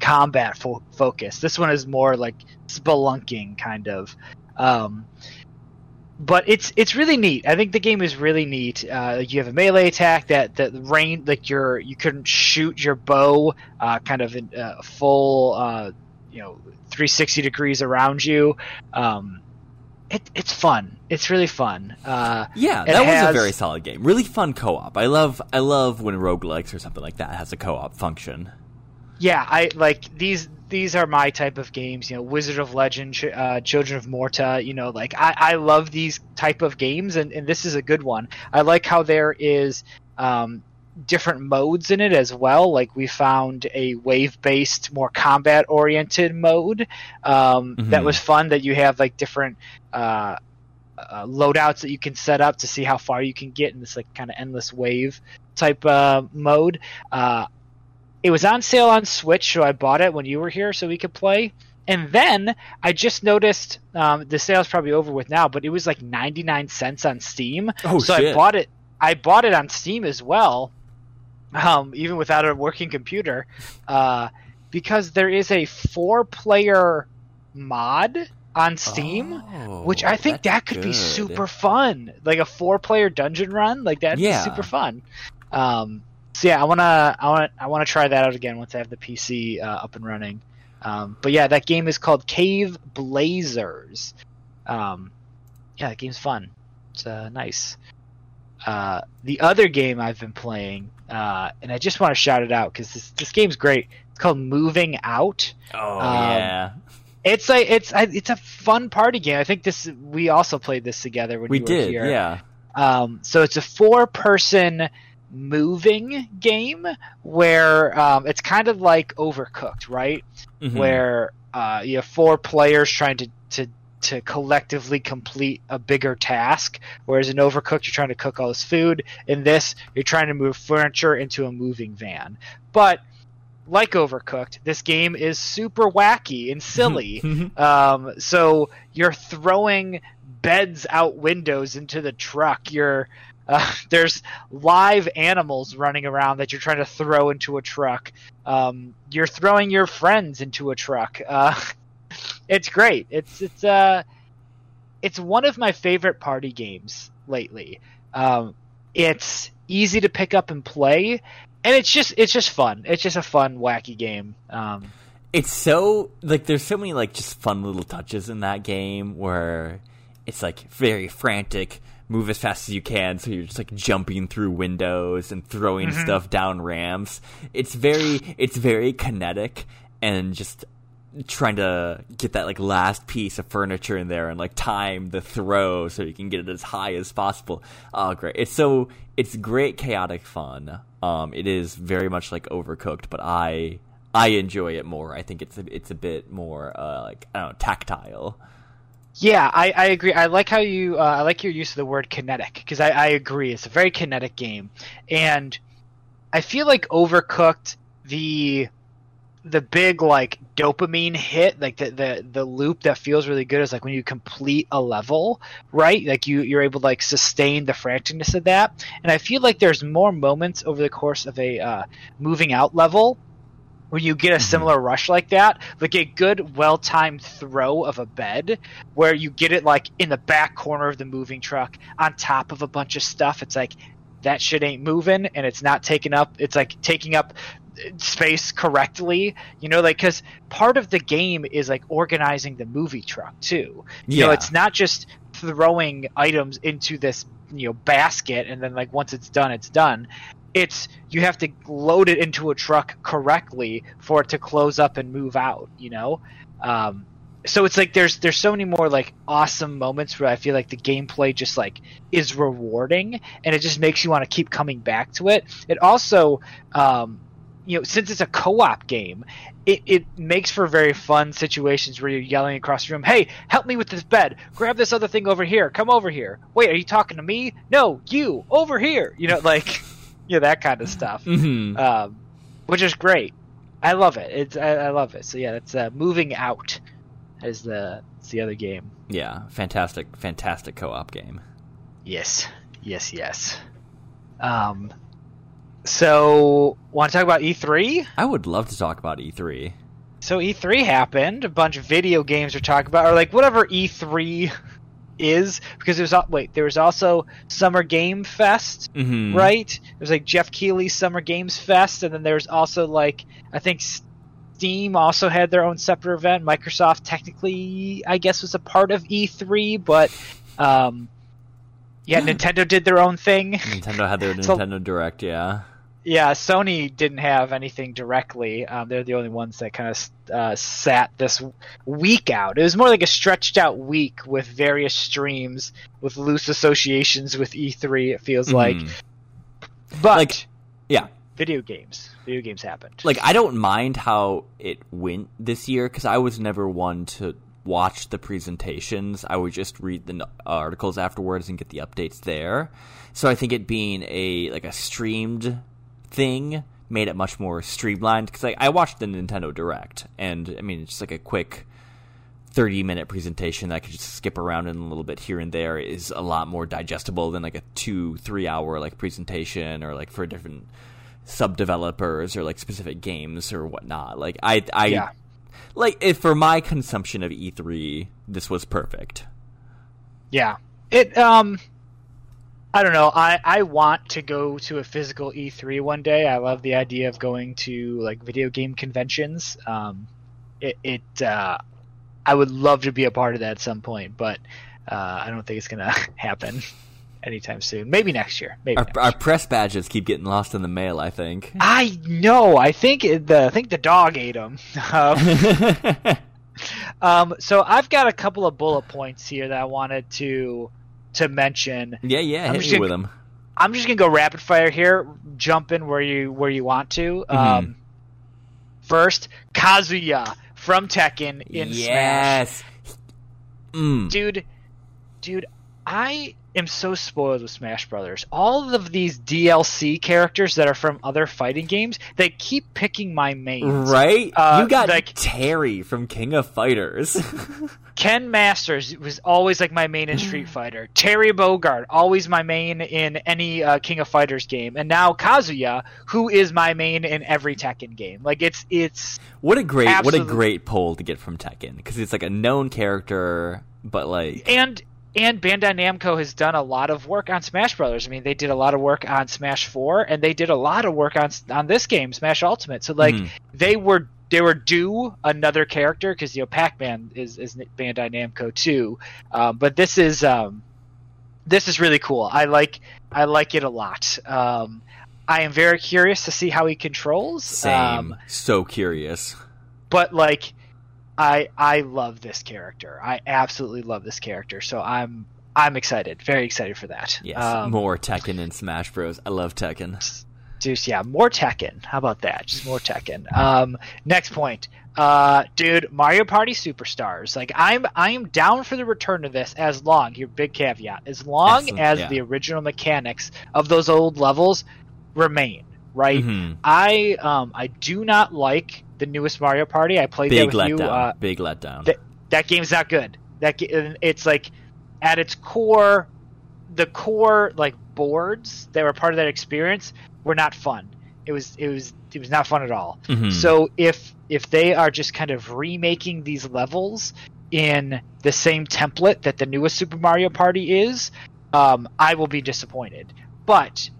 combat fo- focus. This one is more like spelunking kind of. Um, but it's it's really neat. I think the game is really neat. Uh, you have a melee attack that that rain like your you can shoot your bow uh, kind of in uh, full uh, you know 360 degrees around you. Um, it, it's fun. It's really fun. Uh, Yeah, that was a very solid game. Really fun co-op. I love I love when roguelikes or something like that has a co-op function. yeah, I like these. These are my type of games. You know, Wizard of Legend, uh, Children of Morta. You know, like I, I love these type of games, and, and this is a good one. I like how there is um, different modes in it as well. Like we found a wave-based, more combat-oriented mode um, Mhm. that was fun. That you have like different uh, uh, loadouts that you can set up to see how far you can get in this like kind of endless wave type uh, mode. Uh, it was on sale on Switch, so I bought it when you were here so we could play. And then I just noticed um, the sale's probably over with now, but it was like 99 cents on Steam. Oh, so I bought it. I bought it on Steam as well, um, even without a working computer, uh, because there is a four-player mod on Steam, Oh, which I think that could be super fun. Like a four-player dungeon run, like that'd Yeah. be super fun. Um, so yeah, I wanna, I wanna, I wanna try that out again once I have the PC uh, up and running. Um, but yeah, that game is called Cave Blazers. Um, yeah, that game's fun. It's uh, nice. Uh, the other game I've been playing, uh, and I just want to shout it out because this this game's great. It's called Moving Out. Oh Um, yeah, It's like it's it's a fun party game. I think this we also played this together when we you were did. here. Yeah. Um, so it's a four person moving game where um, it's kind of like Overcooked, right? Mhm. Where uh, you have four players trying to, to to collectively complete a bigger task. Whereas in Overcooked, you're trying to cook all this food. In this, you're trying to move furniture into a moving van. But like Overcooked, this game is super wacky and silly. <laughs> Um, so you're throwing beds out windows into the truck. You're uh, <laughs> there's live animals running around that you're trying to throw into a truck. Um, you're throwing your friends into a truck. Uh, <laughs> it's great. It's it's uh it's one of my favorite party games lately. Um, it's easy to pick up and play, and it's just it's just fun. It's just a fun wacky game. Um, it's so like there's so many like just fun little touches in that game where it's like very frantic move as fast as you can so you're just like jumping through windows and throwing Mhm. stuff down ramps it's very it's very kinetic and just trying to get that like last piece of furniture in there and like time the throw so you can get it as high as possible. Oh great. It's so it's great chaotic fun. Um it is very much like overcooked but i i enjoy it more. I think it's a, it's a bit more uh like i don't know tactile. Yeah, I, I agree. I like how you uh, I like your use of the word kinetic because I, I agree. It's a very kinetic game, and I feel like Overcooked the the big like dopamine hit, like the the the loop that feels really good is like when you complete a level, right? Like you you're able to like sustain the franticness of that, and I feel like there's more moments over the course of a uh, moving out level when you get a Mhm. similar rush like that, like a good, well timed throw of a bed, where you get it like in the back corner of the moving truck on top of a bunch of stuff. It's like that shit ain't moving and it's not taking up, it's like taking up space correctly, you know, like, because part of the game is like organizing the movie truck too. You yeah know, it's not just throwing items into this, you know, basket and then like once it's done, it's done. It's you have to load it into a truck correctly for it to close up and move out, you know? Um, so it's like there's there's so many more like awesome moments where I feel like the gameplay just like is rewarding and it just makes you want to keep coming back to it. It also um, you know, since it's a co-op game, it, it makes for very fun situations where you're yelling across the room, "Hey, help me with this bed! Grab this other thing over here! Come over here! Wait, are you talking to me? No, you over here!" You know, <laughs> like, you know that kind of stuff, hmm um, which is great. I love it. It's I, I love it. So yeah, that's uh, moving out is the is the other game. yeah fantastic fantastic co-op game Yes, yes, yes. Um, so want to talk about E E3? i would love to talk about E e3 So E3 happened. A bunch of video games are talking about, or like whatever E3 is, because there's wait, there was also Summer Game Fest, mm-hmm. right? There's like Jeff Keighley's Summer Games Fest, and then there's also like I think Steam also had their own separate event. Microsoft technically, I guess, was a part of E3, but um, yeah, <laughs> Nintendo did their own thing. nintendo had their <laughs> So- nintendo direct yeah Yeah, Sony didn't have anything directly. Um, they're the only ones that kind of uh, sat this week out. It was more like a stretched out week with various streams with loose associations with E3. It feels like, Mhm. but Like, Yeah. Video games. Video games happened. Like I don't mind how it went this year because I was never one to watch the presentations. I would just read the articles afterwards and get the updates there. So I think it being a like a streamed thing made it much more streamlined because like I watched the Nintendo Direct and I mean it's just like a quick 30 minute presentation that I could just skip around in a little bit here and there is a lot more digestible than like a 2 3 hour like presentation or like for different sub developers or like specific games or whatnot. Like I I Yeah. Like if for my consumption of E3 this was perfect. Yeah. It um I don't know. I I want to go to a physical E3 one day. I love the idea of going to like video game conventions. Um it it uh I would love to be a part of that at some point, but uh I don't think it's to <laughs> happen anytime soon. Maybe next year. Maybe. Our, next our year. press badges keep getting lost in the mail, I think. <laughs> I know. I think the I think the dog ate them. <laughs> Um, <laughs> um, so I've got a couple of bullet points here that I wanted to to mention. yeah, yeah, I'm hit just me gonna- with them. I'm just gonna go rapid fire here. Jump in where you where you want to. Mm-hmm. Um, first, Kazuya from Tekken in Smash. yes. Mm. Dude, dude, I am so spoiled with Smash Brothers. All of these DLC characters that are from other fighting games, they keep picking my mains. Right? Uh, you got like- Terry from King of Fighters. <laughs> Ken Masters was always like my main in Street <sighs> Fighter. Terry Bogard, always my main in any uh, King of Fighters game, and now Kazuya, who is my main in every Tekken game. Like it's it's what a great what a great poll to get from Tekken because it's like a known character, but like and and Bandai Namco has done a lot of work on Smash Brothers. I mean, they did a lot of work on Smash Four, and they did a lot of work on on this game, Smash Ultimate. So like Mhm. they were they were due another character because you know Pac Man is is Bandai Namco too, um, but this is um, this is really cool. I like I like it a lot. Um, I am very curious to see how he controls. same. Um, so curious. but like I I love this character. I absolutely love this character. So I'm I'm excited, very excited for that. Yes, Um, more Tekken and Smash Bros. I love Tekken. Deuce, yeah, more Tekken. How about that? Just more Tekken. Um, next point, uh, dude, Mario Party Superstars. Like, I'm I'm down for the return of this as long. Here, big caveat: as long Excellent, as yeah. the original mechanics of those old levels remain. Right. Mhm. I um I do not like the newest Mario Party. I played Big that with you. Uh, Big letdown. th- that game's not good. That ga- it's like at its core, the core like boards that were part of that experience were not fun. It was it was it was not fun at all. Mhm. So if if they are just kind of remaking these levels in the same template that the newest Super Mario Party is, um, I will be disappointed. But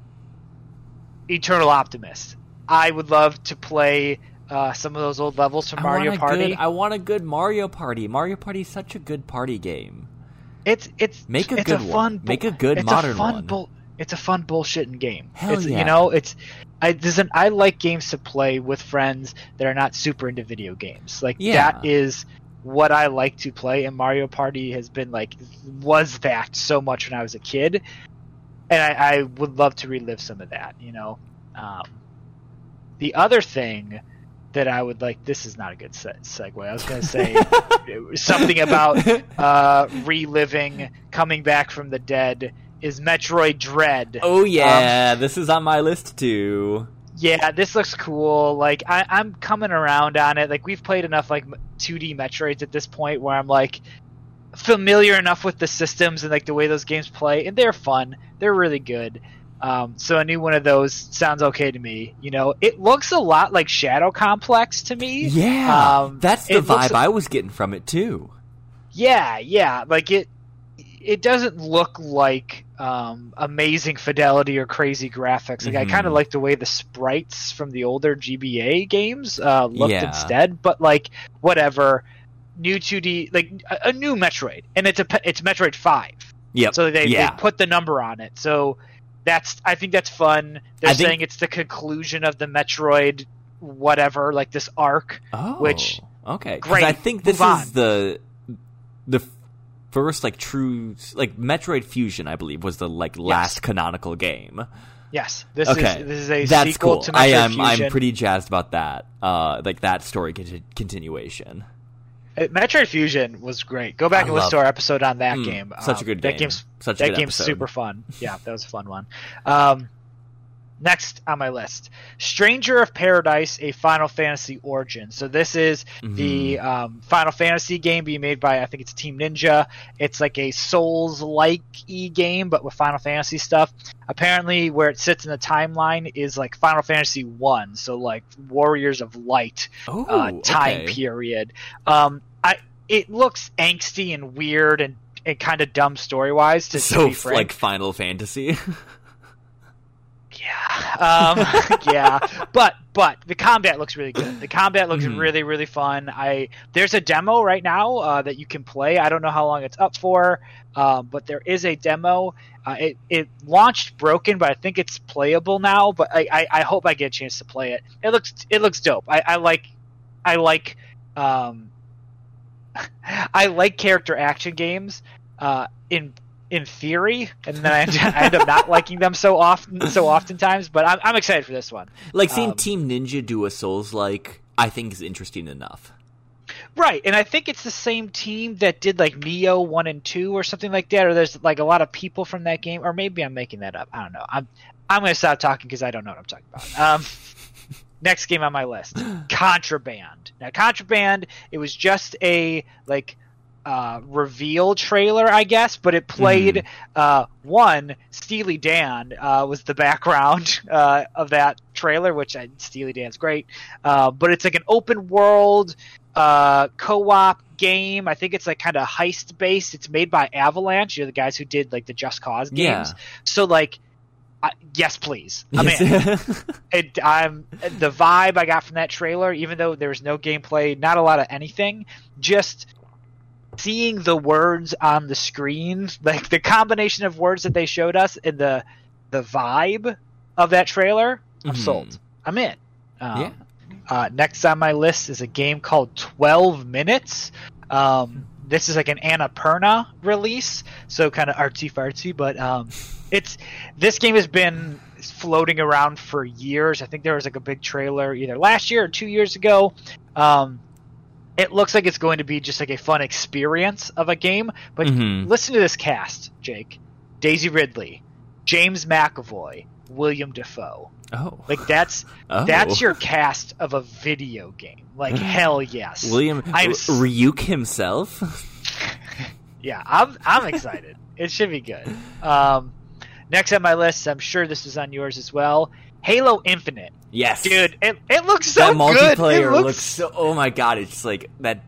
Eternal Optimist, I would love to play uh, some of those old levels from I Mario Party. Good, I want a good Mario Party. Mario Party is such a good party game. It's it's Make a it's good a one. fun bu- Make a good it's modern a fun one. bull- it's a fun bullshitting game. Hell it's, yeah. You know, it's I an, I like games to play with friends that are not super into video games. Like Yeah. that is what I like to play, and Mario Party has been like was that so much when I was a kid, and I, I would love to relive some of that. You know, um, the other thing that I would like this is not a good se- segue. I was going to say <laughs> something about uh, reliving coming back from the dead is Metroid Dread. Oh yeah, this is on my list too. Yeah, this looks cool. Like I, I'm coming around on it. Like we've played enough like 2D Metroids at this point where I'm like familiar enough with the systems and like the way those games play, and they're fun. They're really good. Um, so a new one of those sounds okay to me. You know, it looks a lot like Shadow Complex to me. Yeah, Um, that's the vibe I was getting from it too. Yeah, yeah. Like it it doesn't look like um, amazing fidelity or crazy graphics. Like I Mhm. kind of like the way the sprites from the older GBA games uh, looked Yeah. instead. But like whatever, new 2D like a, a new Metroid, and it's a it's Metroid Five. Yeah. So they, yeah. they put the number on it. So that's I think that's fun. They're I think- saying it's the conclusion of the Metroid whatever like this arc. Oh, Which- okay, great, I think this move on. is the the first like true like Metroid Fusion. I believe was the like last canonical game. Yes, this Okay, is this is a that's sequel cool. to I Metroid am. Fusion. I'm pretty jazzed about that. Uh, like that story conti- continuation. Uh, Metroid Fusion was great. Go back I and listen to our episode on that Mm, game. such a Um, good that game. game's Such a that good game's episode. super fun. Yeah, that was a fun one. Um, next on my list, Stranger of Paradise: A Final Fantasy Origin. So this is the Mm-hmm. um, Final Fantasy game being made by I think it's Team Ninja. It's like a Souls-like e game, but with Final Fantasy stuff. Apparently, where it sits in the timeline is like Final Fantasy One, so like Warriors of Light Oh, uh, time okay. period. Um, I it looks angsty and weird and, and kind of dumb story wise. To, to So be frank, like Final Fantasy. <laughs> yeah, um, <laughs> <laughs> yeah, but but the combat looks really good. The combat looks Mhm. really really fun. I there's a demo right now uh, that you can play. I don't know how long it's up for, um, but there is a demo. Uh, it it launched broken, but I think it's playable now. But I, I, I hope I get a chance to play it. It looks it looks dope. I, I like I like um, <laughs> I like character action games uh, in in theory, and then I end, I end up not liking them so often so oftentimes. But I'm I'm excited for this one. like seeing Um, Team Ninja do a Souls like, I think is interesting enough. Right, and I think it's the same team that did like Nioh one and two or something like that. Or there's like a lot of people from that game, or maybe I'm making that up. I don't know. I'm I'm gonna stop talking because I don't know what I'm talking about. Um, <laughs> next game on my list, Contraband. Now, Contraband, it was just a like uh, reveal trailer, I guess, but it played uh, one. Steely Dan uh, was the background <laughs> uh, of that trailer, which I, Steely Dan's great. Uh, but it's like an open world uh, co-op game. I think it's like kind of heist based. It's made by Avalanche, you know, the guys who did like the Just Cause games. Yeah. So like, I, yes, please. I mean, Yes. it, <laughs> I'm the vibe I got from that trailer, even though there was no gameplay, not a lot of anything, just seeing the words on the screen, like the combination of words that they showed us and the the vibe of that trailer, I'm Mhm. sold. I'm in. Um, Yeah. Uh, next on my list is a game called 12 Minutes. Um, this is like an Annapurna release, so kind of artsy fartsy, but um, <laughs> it's this game has been floating around for years. I think there was like a big trailer either last year or two years ago. Um, it looks like it's going to be just like a fun experience of a game. But Mhm. listen to this cast, Jake: Daisy Ridley, James McAvoy, William Dafoe. oh, Like that's <laughs> oh. that's your cast of a video game. Like <laughs> hell yes. William I'm R- Ryuk himself. <laughs> Yeah, I'm I'm excited. it should be good. Um, next on my list, I'm sure this is on yours as well. Halo Infinite, yes, dude. It, it looks so that multiplayer looks, looks so. Oh my god, it's like that.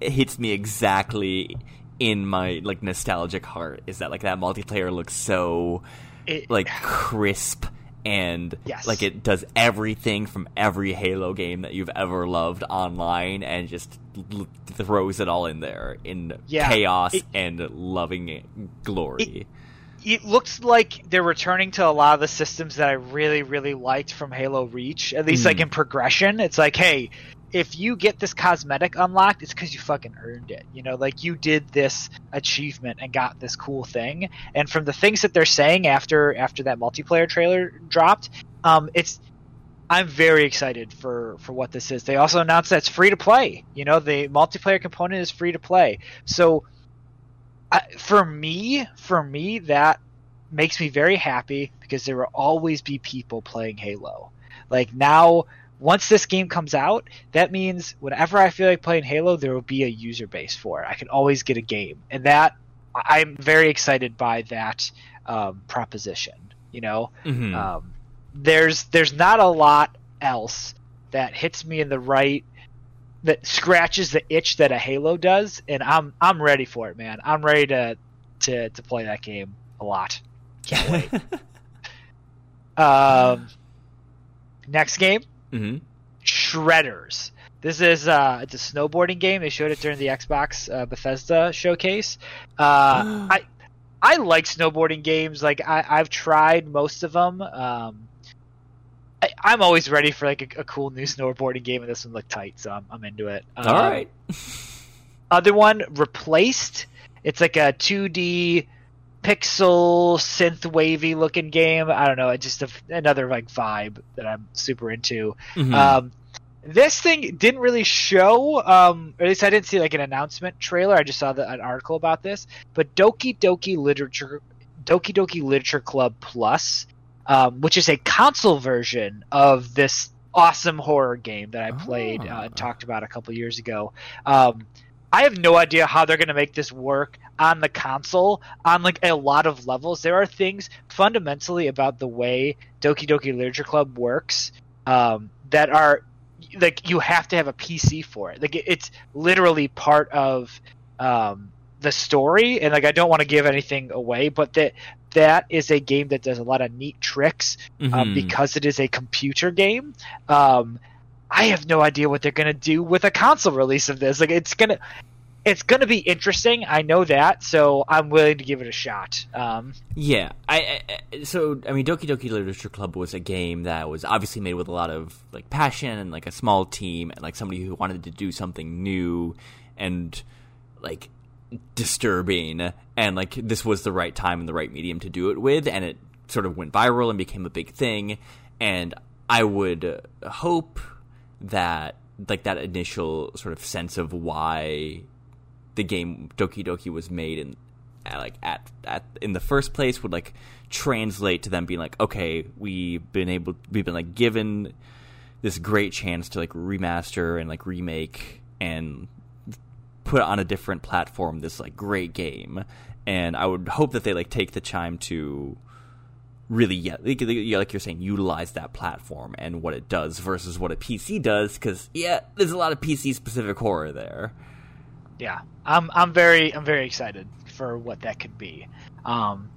It hits me exactly in my like nostalgic heart. Is that like that multiplayer looks so it- like crisp and Yes. like it does everything from every Halo game that you've ever loved online and just l- throws it all in there in Yeah. chaos It- and loving glory. It looks like they're returning to a lot of the systems that I really, really liked from Halo Reach. At least, like Mm. in progression, it's like, hey, if you get this cosmetic unlocked, it's because you fucking earned it. You know, like you did this achievement and got this cool thing. And from the things that they're saying after after that multiplayer trailer dropped, um, it's I'm very excited for for what this is. They also announced that it's free to play. You know, the multiplayer component is free to play. So I, for me, for me, that makes me very happy because there will always be people playing Halo. Like now, once this game comes out, that means whenever I feel like playing Halo, there will be a user base for it. I can always get a game, and that I'm very excited by that um, proposition. You know, Mhm. um, there's there's not a lot else that hits me in the right that scratches the itch that a Halo does, and I'm I'm ready for it, man. I'm ready to to to play that game a lot. Can't wait. um, next game, Mhm. Shredders. This is uh, it's a snowboarding game. They showed it during the Xbox uh, Bethesda showcase. Uh, <gasps> I I like snowboarding games. Like I, I've tried most of them. Um, I'm always ready for like a, a cool new snowboarding game, and this one looked tight, so I'm, I'm into it. All Um, right. Other one, replaced. It's like a 2D. pixel synth wavy looking game. I don't know. It's just a, another like vibe that I'm super into. Mhm. Um, this thing didn't really show, um, or at least I didn't see like an announcement trailer. I just saw the, an article about this. But Doki Doki Literature, Doki Doki Literature Club Plus, um, which is a console version of this awesome horror game that I played uh, Ah. and talked about a couple years ago. Um, I have no idea how they're going to make this work on the console on like a lot of levels. There are things fundamentally about the way Doki Doki Literature Club works um, that are like you have to have a PC for it. Like it's literally part of um, the story, and like I don't want to give anything away, but that that is a game that does a lot of neat tricks um, Mhm. because it is a computer game. Um, I have no idea what they're gonna do with a console release of this. Like it's gonna. It's gonna be interesting. I know that, so I'm willing to give it a shot. Um, Yeah, I, I so I mean, Doki Doki Literature Club was a game that was obviously made with a lot of like passion and like a small team and like somebody who wanted to do something new and like disturbing and like this was the right time and the right medium to do it with and it sort of went viral and became a big thing. And I would hope that like that initial sort of sense of why the game Doki Doki was made in like at at in the first place would like translate to them being like okay we've been able we've been like given this great chance to like remaster and like remake and put on a different platform this like great game and I would hope that they like take the time to really yeah like, like you're saying utilize that platform and what it does versus what a PC does because yeah there's a lot of PC specific horror there yeah, I'm I'm very I'm very excited for what that could be. Um,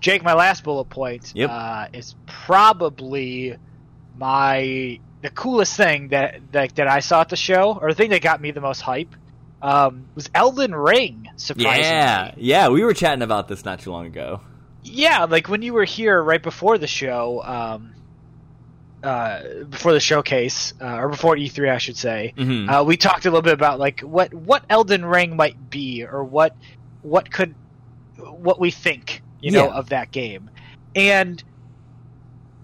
Jake, my last bullet point Yep. uh, is probably my the coolest thing that, that that I saw at the show, or the thing that got me the most hype, um, was Elden Ring. Surprisingly, Yeah, yeah, we were chatting about this not too long ago. yeah, like when you were here right before the show, um, uh, before the showcase, uh, or before E3, I should say. Mhm. Uh, we talked a little bit about like what what Elden Ring might be, or what what could what we think you know Yeah. of that game, and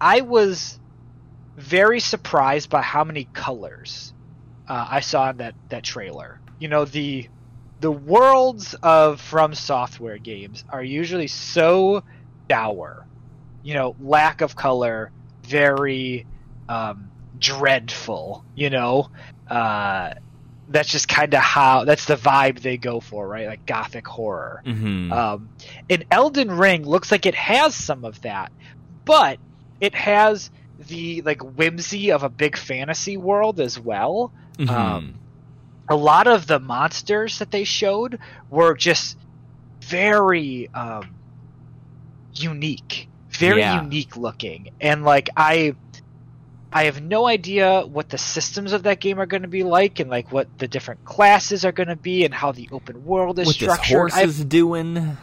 I was very surprised by how many colors uh, I saw in that that trailer. You know the the worlds of From Software games are usually so dour, you know, lack of color, very um, dreadful. You know, uh, that's just kind of how that's the vibe they go for, right? Like gothic horror. Mhm. Um, and Elden Ring looks like it has some of that, but it has the like whimsy of a big fantasy world as well. Mhm. um, A lot of the monsters that they showed were just very um, unique, very Yeah. unique looking, and like I. I have no idea what the systems of that game are going to be like, and like what the different classes are going to be, and how the open world is what this structured. horse I've- is doing.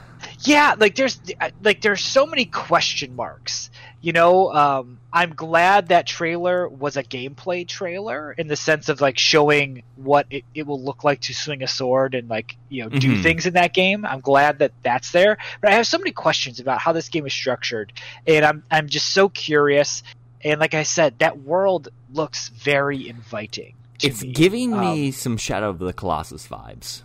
Yeah like there's like there's so many question marks you know um i'm glad that trailer was a gameplay trailer in the sense of like showing what it, it will look like to swing a sword and like you know do Mhm. things in that game i'm glad that that's there but i have so many questions about how this game is structured and i'm i'm just so curious and like i said that world looks very inviting It's me. giving Um, me some Shadow of the Colossus vibes.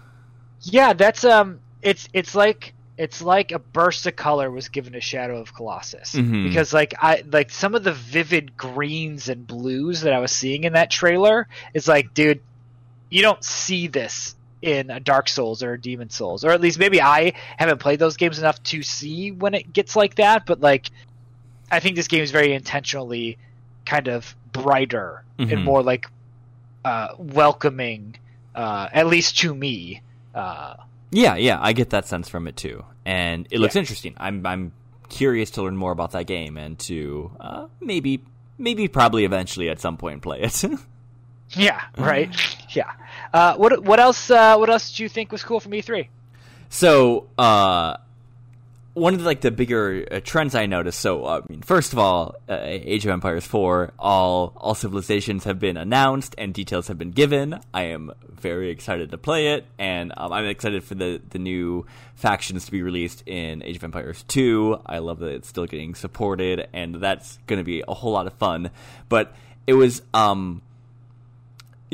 Yeah, that's um, it's it's like it's like a burst of color was given to Shadow of Colossus Mhm. because like I like some of the vivid greens and blues that I was seeing in that trailer is like, dude, you don't see this in a Dark Souls or a Demon Souls, or at least maybe I haven't played those games enough to see when it gets like that. But like, I think this game is very intentionally kind of brighter Mhm. and more like uh, welcoming, uh, at least to me. Uh, Yeah, yeah, I get that sense from it too, and it looks interesting. I'm I'm curious to learn more about that game and to uh, maybe maybe probably eventually at some point play it. <laughs> Yeah, right. yeah. Uh, what what else? Uh, what else did you think was cool from E3? So, uh, one of the, like the bigger uh, trends I noticed. So, uh, I mean, first of all, uh, Age of Empires four, all all civilizations have been announced and details have been given. I am very excited to play it, and um, I'm excited for the the new factions to be released in Age of Empires two. I love that it's still getting supported, and that's going to be a whole lot of fun. But it was um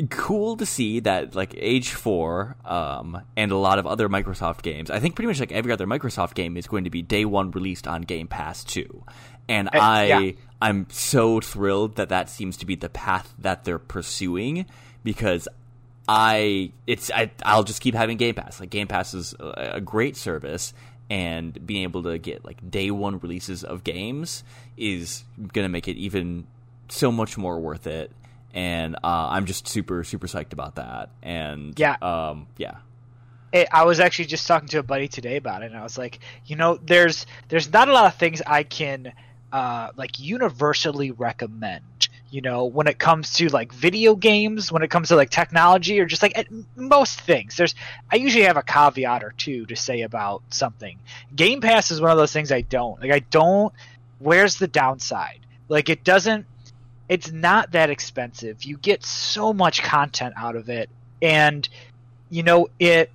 cool to see that like Age Four um, and a lot of other Microsoft games. I think pretty much like every other Microsoft game is going to be day one released on Game Pass too, and Uh, I yeah. I'm so thrilled that that seems to be the path that they're pursuing because. I it's I I'll just keep having Game Pass. Like Game Pass is a, a great service, and being able to get like day one releases of games is gonna make it even so much more worth it and uh, I'm just super super psyched about that. And Yeah. um, yeah, it, I was actually just talking to a buddy today about it, and I was like, you know, there's there's not a lot of things I can uh, like universally recommend. You know, when it comes to like video games, when it comes to like technology, or just like at most things, there's I usually have a caveat or two to say about something. Game Pass is one of those things I don't like. I don't. Where's the downside? Like it doesn't. It's not that expensive. You get so much content out of it, and you know it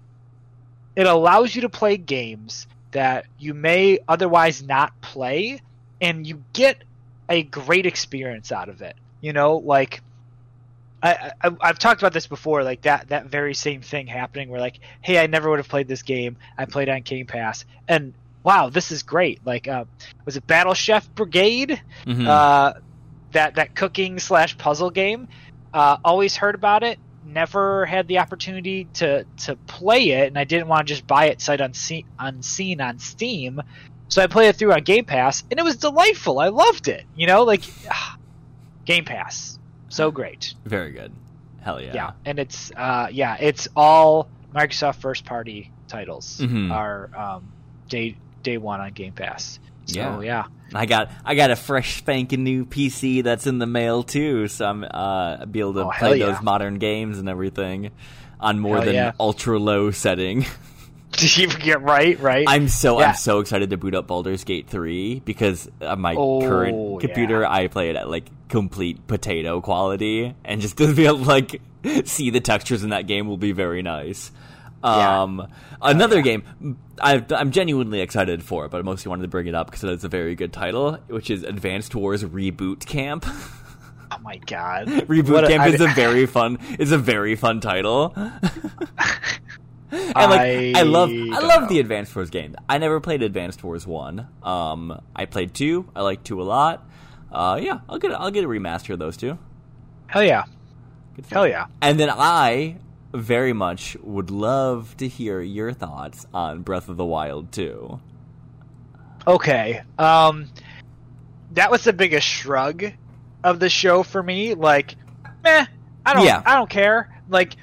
it allows you to play games that you may otherwise not play and you get a great experience out of it. You know like I, I i've talked about this before like that that very same thing happening where like hey i never would have played this game. I played on game pass. And wow this is great. Like uh, was it battle chef brigade? Mhm. uh, that that cooking slash puzzle game. Uh, always heard about it. Never had the opportunity to to play it, and I didn't want to just buy it sight unseen, unseen on Steam. So I played it through on Game Pass, and it was delightful. I loved it. You know, like ah, <sighs> Game Pass, so great. very good. Hell yeah. Yeah, and it's uh, yeah, it's all Microsoft first party titles Mhm. are um, day day one on Game Pass. So Yeah. yeah. I got I got a fresh spanking new PC that's in the mail too, so I'm uh be able to Oh, play yeah. those modern games and everything on more Hell than yeah. ultra low setting. Did <laughs> <laughs> you get right? Right. I'm so. I'm so excited to boot up Baldur's Gate 3 because on my Oh, current computer. I play it at like complete potato quality and just <laughs> to be able to like see the textures in that game will be very nice. Yeah. Um, another game I, I'm genuinely excited for, but I mostly wanted to bring it up because it's a very good title, which is Advanced Wars Reboot Camp. oh my god. <laughs> Reboot What Camp I- is a <laughs> very fun is a very fun title. <laughs> and like I, I love I love know. the Advanced Wars game. I never played Advanced Wars one. Um, I played two. I like two a lot. Uh, yeah, I'll get I'll get a remaster of those two. Hell yeah. Hell yeah. And then I very much would love to hear your thoughts on Breath of the Wild 2. Okay. Um that was the biggest shrug of the show for me. Like, meh, I don't Yeah. I don't care. Like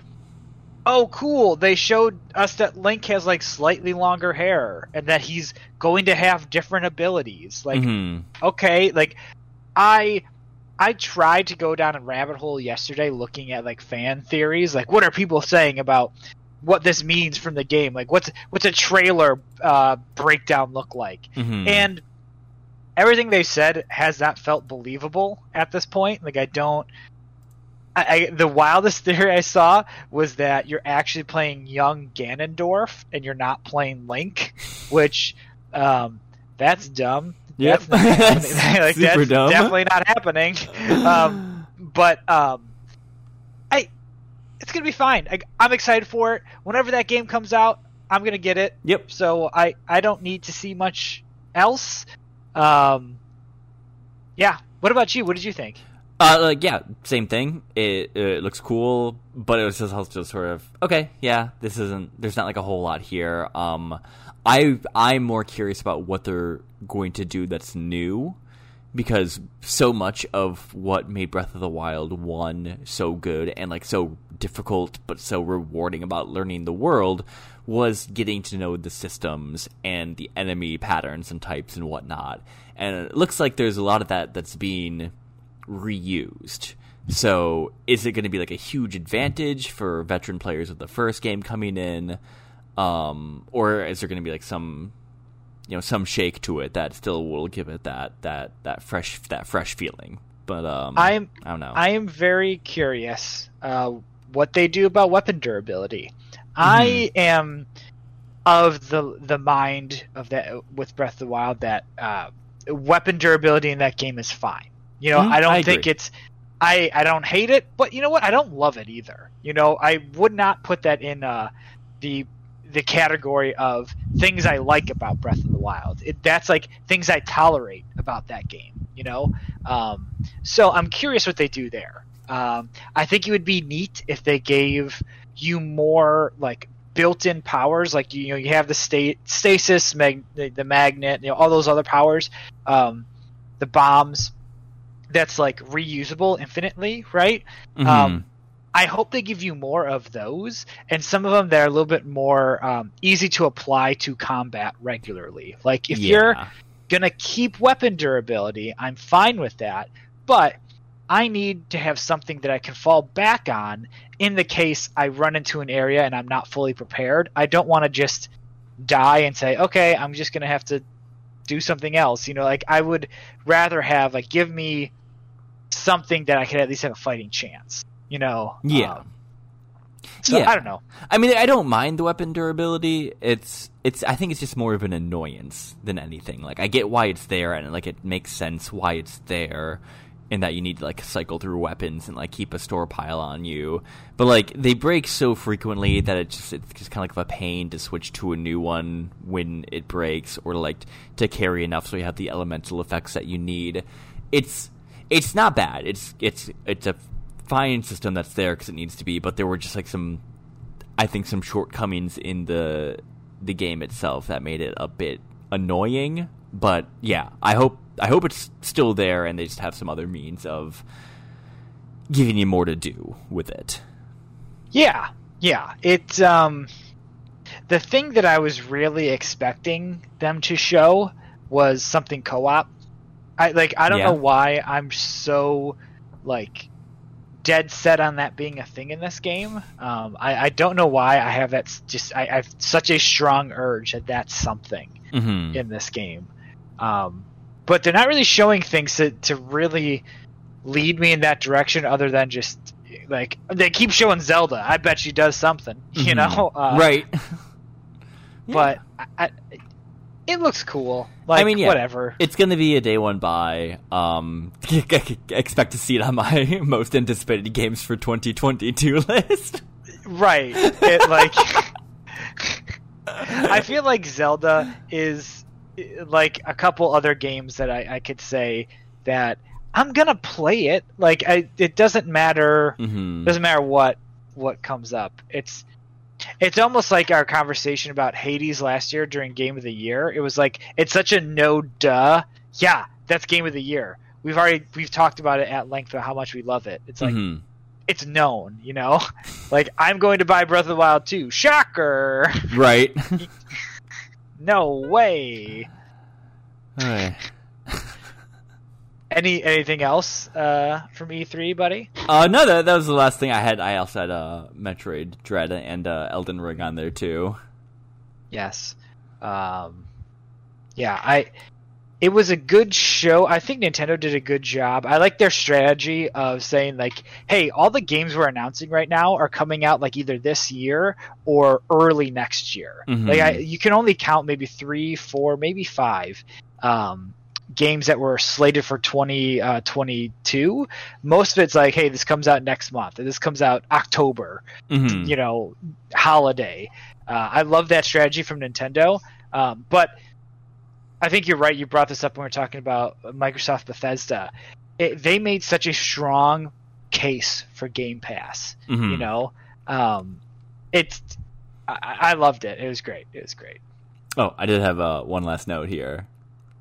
Oh cool. They showed us that Link has like slightly longer hair and that he's going to have different abilities. Like Mhm. okay, like I I tried to go down a rabbit hole yesterday looking at like fan theories, like what are people saying about what this means from the game? Like what's what's a trailer uh, breakdown look like? Mhm. And everything they said has not felt believable at this point. Like I don't. I, I, the wildest <laughs> theory I saw was that you're actually playing young Ganondorf and you're not playing Link, which um, that's dumb. Yep. <laughs> <laughs> That's like, Super that's dumb. definitely not happening. Um, but um, I, it's gonna be fine. I, I'm excited for it. Whenever that game comes out, I'm gonna get it. Yep. So I I don't need to see much else. Um, yeah. What about you? What did you think? Uh, like yeah, same thing. It it looks cool, but it was just also sort of okay. Yeah, this isn't. There's not like a whole lot here. Um, I I'm more curious about what they're going to do that's new, because so much of what made Breath of the Wild one so good and like so difficult but so rewarding about learning the world was getting to know the systems and the enemy patterns and types and whatnot. And it looks like there's a lot of that that's being reused. So, is it going to be like a huge advantage for veteran players of the first game coming in, um, or is there going to be like some you know some shake to it that still will give it that that that fresh that fresh feeling. But um, I'm I don't know. I am very curious uh, what they do about weapon durability. Mm-hmm. I am of the the mind of that with Breath of the Wild that uh, weapon durability in that game is fine. You know, Mhm, I don't I think agree. it's. I I don't hate it, but you know what? I don't love it either. You know, I would not put that in uh, the the category of things I like about Breath of the Wild. It, that's like things I tolerate about that game. You know, um, so I'm curious what they do there. Um, I think it would be neat if they gave you more like built-in powers, like you know you have the state stasis, mag- the, the magnet, you know all those other powers, um, the bombs. That's like reusable infinitely, right? Mhm. um, I hope they give you more of those, and some of them that are a little bit more um, easy to apply to combat regularly. Like if you're gonna keep weapon durability, I'm fine with that, but I need to have something that I can fall back on in the case I run into an area and I'm not fully prepared. I don't want to just die and say, okay, I'm just gonna have to do something else. You know, like I would rather have like give me something that I could at least have a fighting chance. You know? Yeah. Um, so Yeah. I don't know. I mean, I don't mind the weapon durability. It's it's. I think it's just more of an annoyance than anything. Like I get why it's there, and like it makes sense why it's there, in that you need to like cycle through weapons and like keep a store pile on you. But like they break so frequently that it just it's just kind of like a pain to switch to a new one when it breaks, or like to carry enough so you have the elemental effects that you need. It's it's not bad. It's it's it's a fine system that's there because it needs to be. But there were just like some I think some shortcomings in the the game itself that made it a bit annoying. But yeah, I hope I hope it's still there and they just have some other means of giving you more to do with it. Yeah, yeah. It um the thing that I was really expecting them to show was something co-op. I like I don't Yeah. know why I'm so like dead set on that being a thing in this game. Um, I, I don't know why I have that just I, I have such a strong urge that that's something Mm-hmm. in this game. Um, but they're not really showing things to, to really lead me in that direction other than just like they keep showing Zelda. I bet she does something, <laughs> you know. Uh, Mm-hmm. right. <laughs> But I, I, it looks cool. Like mean, yeah. whatever. It's going to be a day one buy. Um, <laughs> expect to see it on my most anticipated games for 2022 list. Right. It like I feel like Zelda is like a couple other games that I, I could say that I'm gonna play it. Like I, it doesn't matter. hmm Doesn't matter what what comes up. It's it's almost like our conversation about Hades last year during Game of the Year. It was like it's such a no duh. Yeah, that's Game of the Year. We've already we've talked about it at length about how much we love it. It's like hmm it's known, you know. <laughs> Like I'm going to buy Breath of the Wild 2. Shocker! Right. <laughs> No way. Alright. Any anything else uh, from E3, buddy? Uh, no, that, that was the last thing I had. I also had uh, Metroid Dread and uh, Elden Ring on there too. Yes. Um, yeah, I. It was a good show. I think Nintendo did a good job. I like their strategy of saying like, "Hey, all the games we're announcing right now are coming out like either this year or early next year." Mhm. Like, I, you can only count maybe three, four, maybe five um, games that were slated for 2022. Most of it's like, "Hey, this comes out next month. Or this comes out October." Mhm. you know holiday. Uh, I love that strategy from Nintendo, um, but I think you're right. You brought this up when we were talking about Microsoft Bethesda. It, they made such a strong case for Game Pass. Mhm. You know, um, it's I, I loved it. It was great. It was great. Oh, I did have uh, one last note here.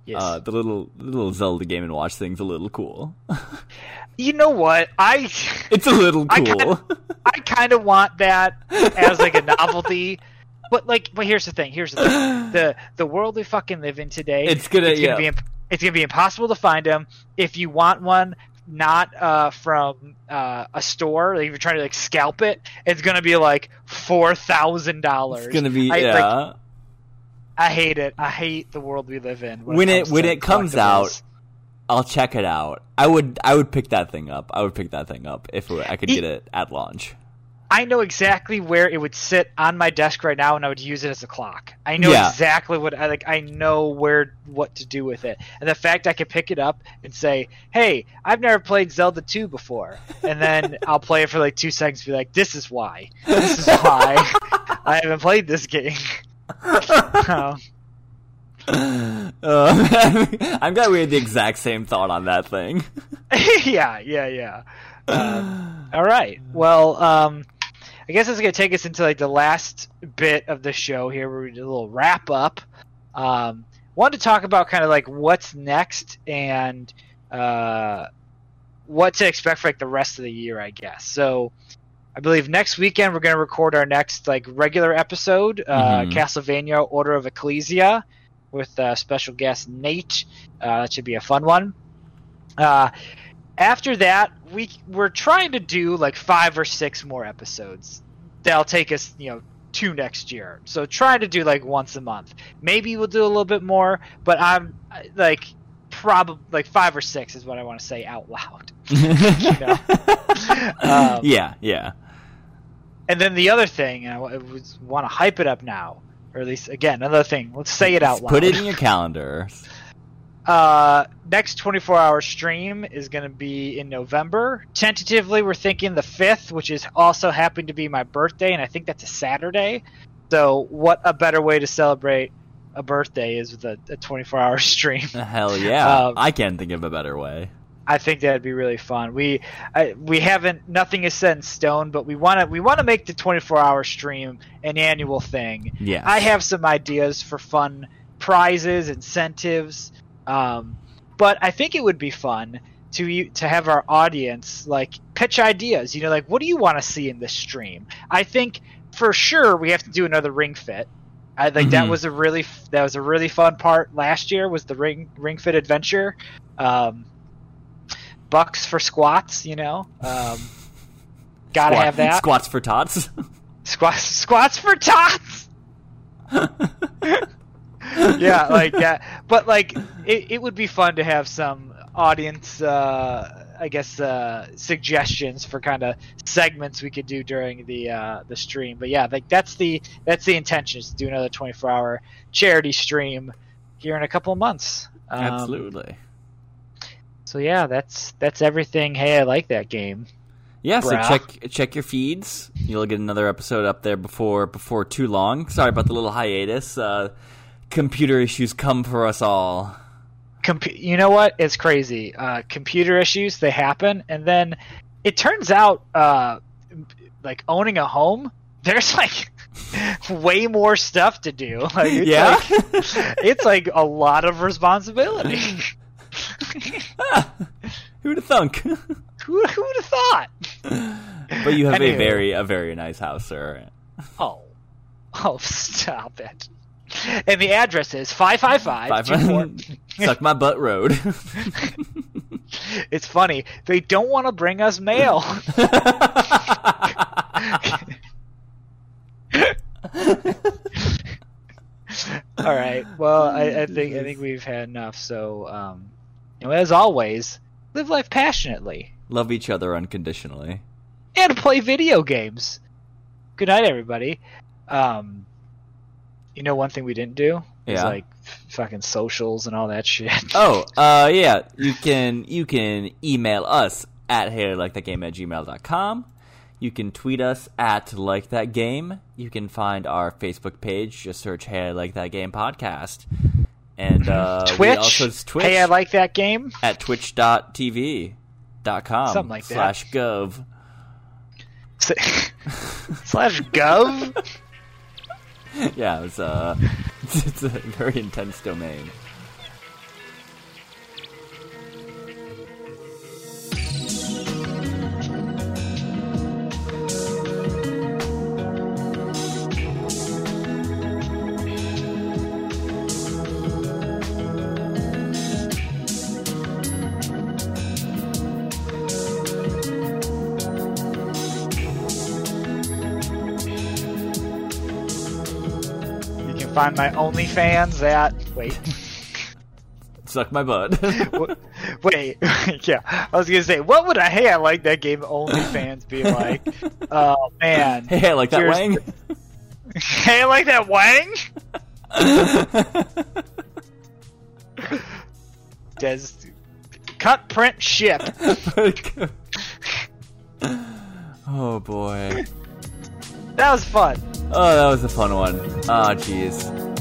Yes. Uh, the little little Zelda Game and Watch thing's a little cool. <laughs> you know what? I it's a little cool. I kind of want that as like a <laughs> novelty. But like, but here's the thing. Here's the thing. <sighs> the the world we fucking live in today. It's gonna- It's gonna yeah. be. It's gonna be impossible to find them. If you want one, not uh, from uh, a store, like if you're trying to like scalp it, it's gonna be like four thousand dollars. it's gonna be I, yeah. like, I hate it. I hate the world we live in. When it comes when it comes out, I'll check it out. I would I would pick that thing up. I would pick that thing up if I could get it at launch. I know exactly where it would sit on my desk right now, and I would use it as a clock. I know Yeah. exactly what I like. I know where what to do with it, and the fact I could pick it up and say, "Hey, I've never played Zelda 2 before," and then <laughs> I'll play it for like two seconds, and be like, "This is why. This is why <laughs> I haven't played this game." <laughs> Um, Uh, I'm glad we had the exact same thought on that thing. yeah, yeah, yeah. Um, all right. Well, um, I guess it's gonna take us into like the last bit of the show here, where we do a little wrap up. Um, wanted to talk about kind of like what's next and uh, what to expect for like the rest of the year, I guess. So. I believe next weekend we're going to record our next like regular episode, uh, Mhm. Castlevania: Order of Ecclesia, with uh, special guest Nate. Uh, that should be a fun one. Uh, after that, we we're trying to do like five or six more episodes. That'll take us, you know, two next year. So trying to do like once a month. Maybe we'll do a little bit more, but I'm like probably like five or six is what I want to say out loud. <laughs> know? Um, yeah, yeah. And then the other thing, and I w- I was, want to hype it up now, or at least again another thing. Let's say it out loud. Put it in your calendar. <laughs> Uh, next 24 hour stream is going to be in November. Tentatively, we're thinking the 5th, which is also happened to be my birthday, and I think that's a Saturday. So, what a better way to celebrate a birthday is with a, a 24 hour <laughs> stream. Hell yeah! Um, I can't think of a better way. I think that'd be really fun. We I, we haven't nothing is set in stone, but we want to we want to make the 24 hour stream an annual thing. Yeah, I have some ideas for fun prizes, incentives, um, but I think it would be fun to you to have our audience like pitch ideas. You know, like what do you want to see in this stream? I think for sure we have to do another ring fit. I think that Mhm. was a really that was a really fun part last year was the ring ring fit adventure. Um, bucks for squats, you know. Um, gotta Squat- have that. Squats for tots. Squats squats for tots. <laughs> <laughs> yeah, like that. But like, it, it would be fun to have some audience, uh, I guess, uh, suggestions for kind of segments we could do during the uh, the stream. But yeah, like that's the that's the intention is to do another twenty four hour charity stream here in a couple of months. Um, Absolutely. So yeah, that's that's everything. Hey, I like that game. Yeah, so Bruh. check check your feeds. You'll get another episode up there before before too long. Sorry about the little hiatus. Uh, computer issues come for us all. You know what? It's crazy. Uh, computer issues they happen, and then it turns out, uh, like owning a home, <laughs> there's like <laughs> way more stuff to do. <laughs> Like, it's Yeah? like, it's like a lot of responsibility. Who'd have thunk? who who would have thought? but you have a very a very nice house, sir. Oh, oh, stop it! <laughs> And the address is five five five. Five <laughs> Suck my butt road. It's funny they don't want to bring us mail. <laughs> All right. Well, I, I think I think we've had enough. So, um, as always, live life passionately Love each other unconditionally. and play video games. Good night, everybody. Um, you know, one thing we didn't do is like fucking socials and all that <laughs> shit. Oh, uh, yeah. You can you can email us at hey like that game at gmail.com. You can tweet us at like that game. You can find our Facebook page. Just search Hey I Like That Game podcast. And uh, we Twitch. also Twitch Hey, I like that game. at twitch.tv dot com Something like that. slash gov. <laughs> Slash gov. <laughs> <laughs> yeah, it's uh, <laughs> it's a very intense domain. Find my OnlyFans at. Wait. <laughs> Suck my butt. <laughs> <laughs> Wait, yeah, I was gonna say, what would a hey I like that game OnlyFans be like? Oh man, hey, I like that Here's Wang. hey I like that Wang. Des, cut, print, ship. oh boy. That was fun. Oh, that was a fun one. Ah, jeez.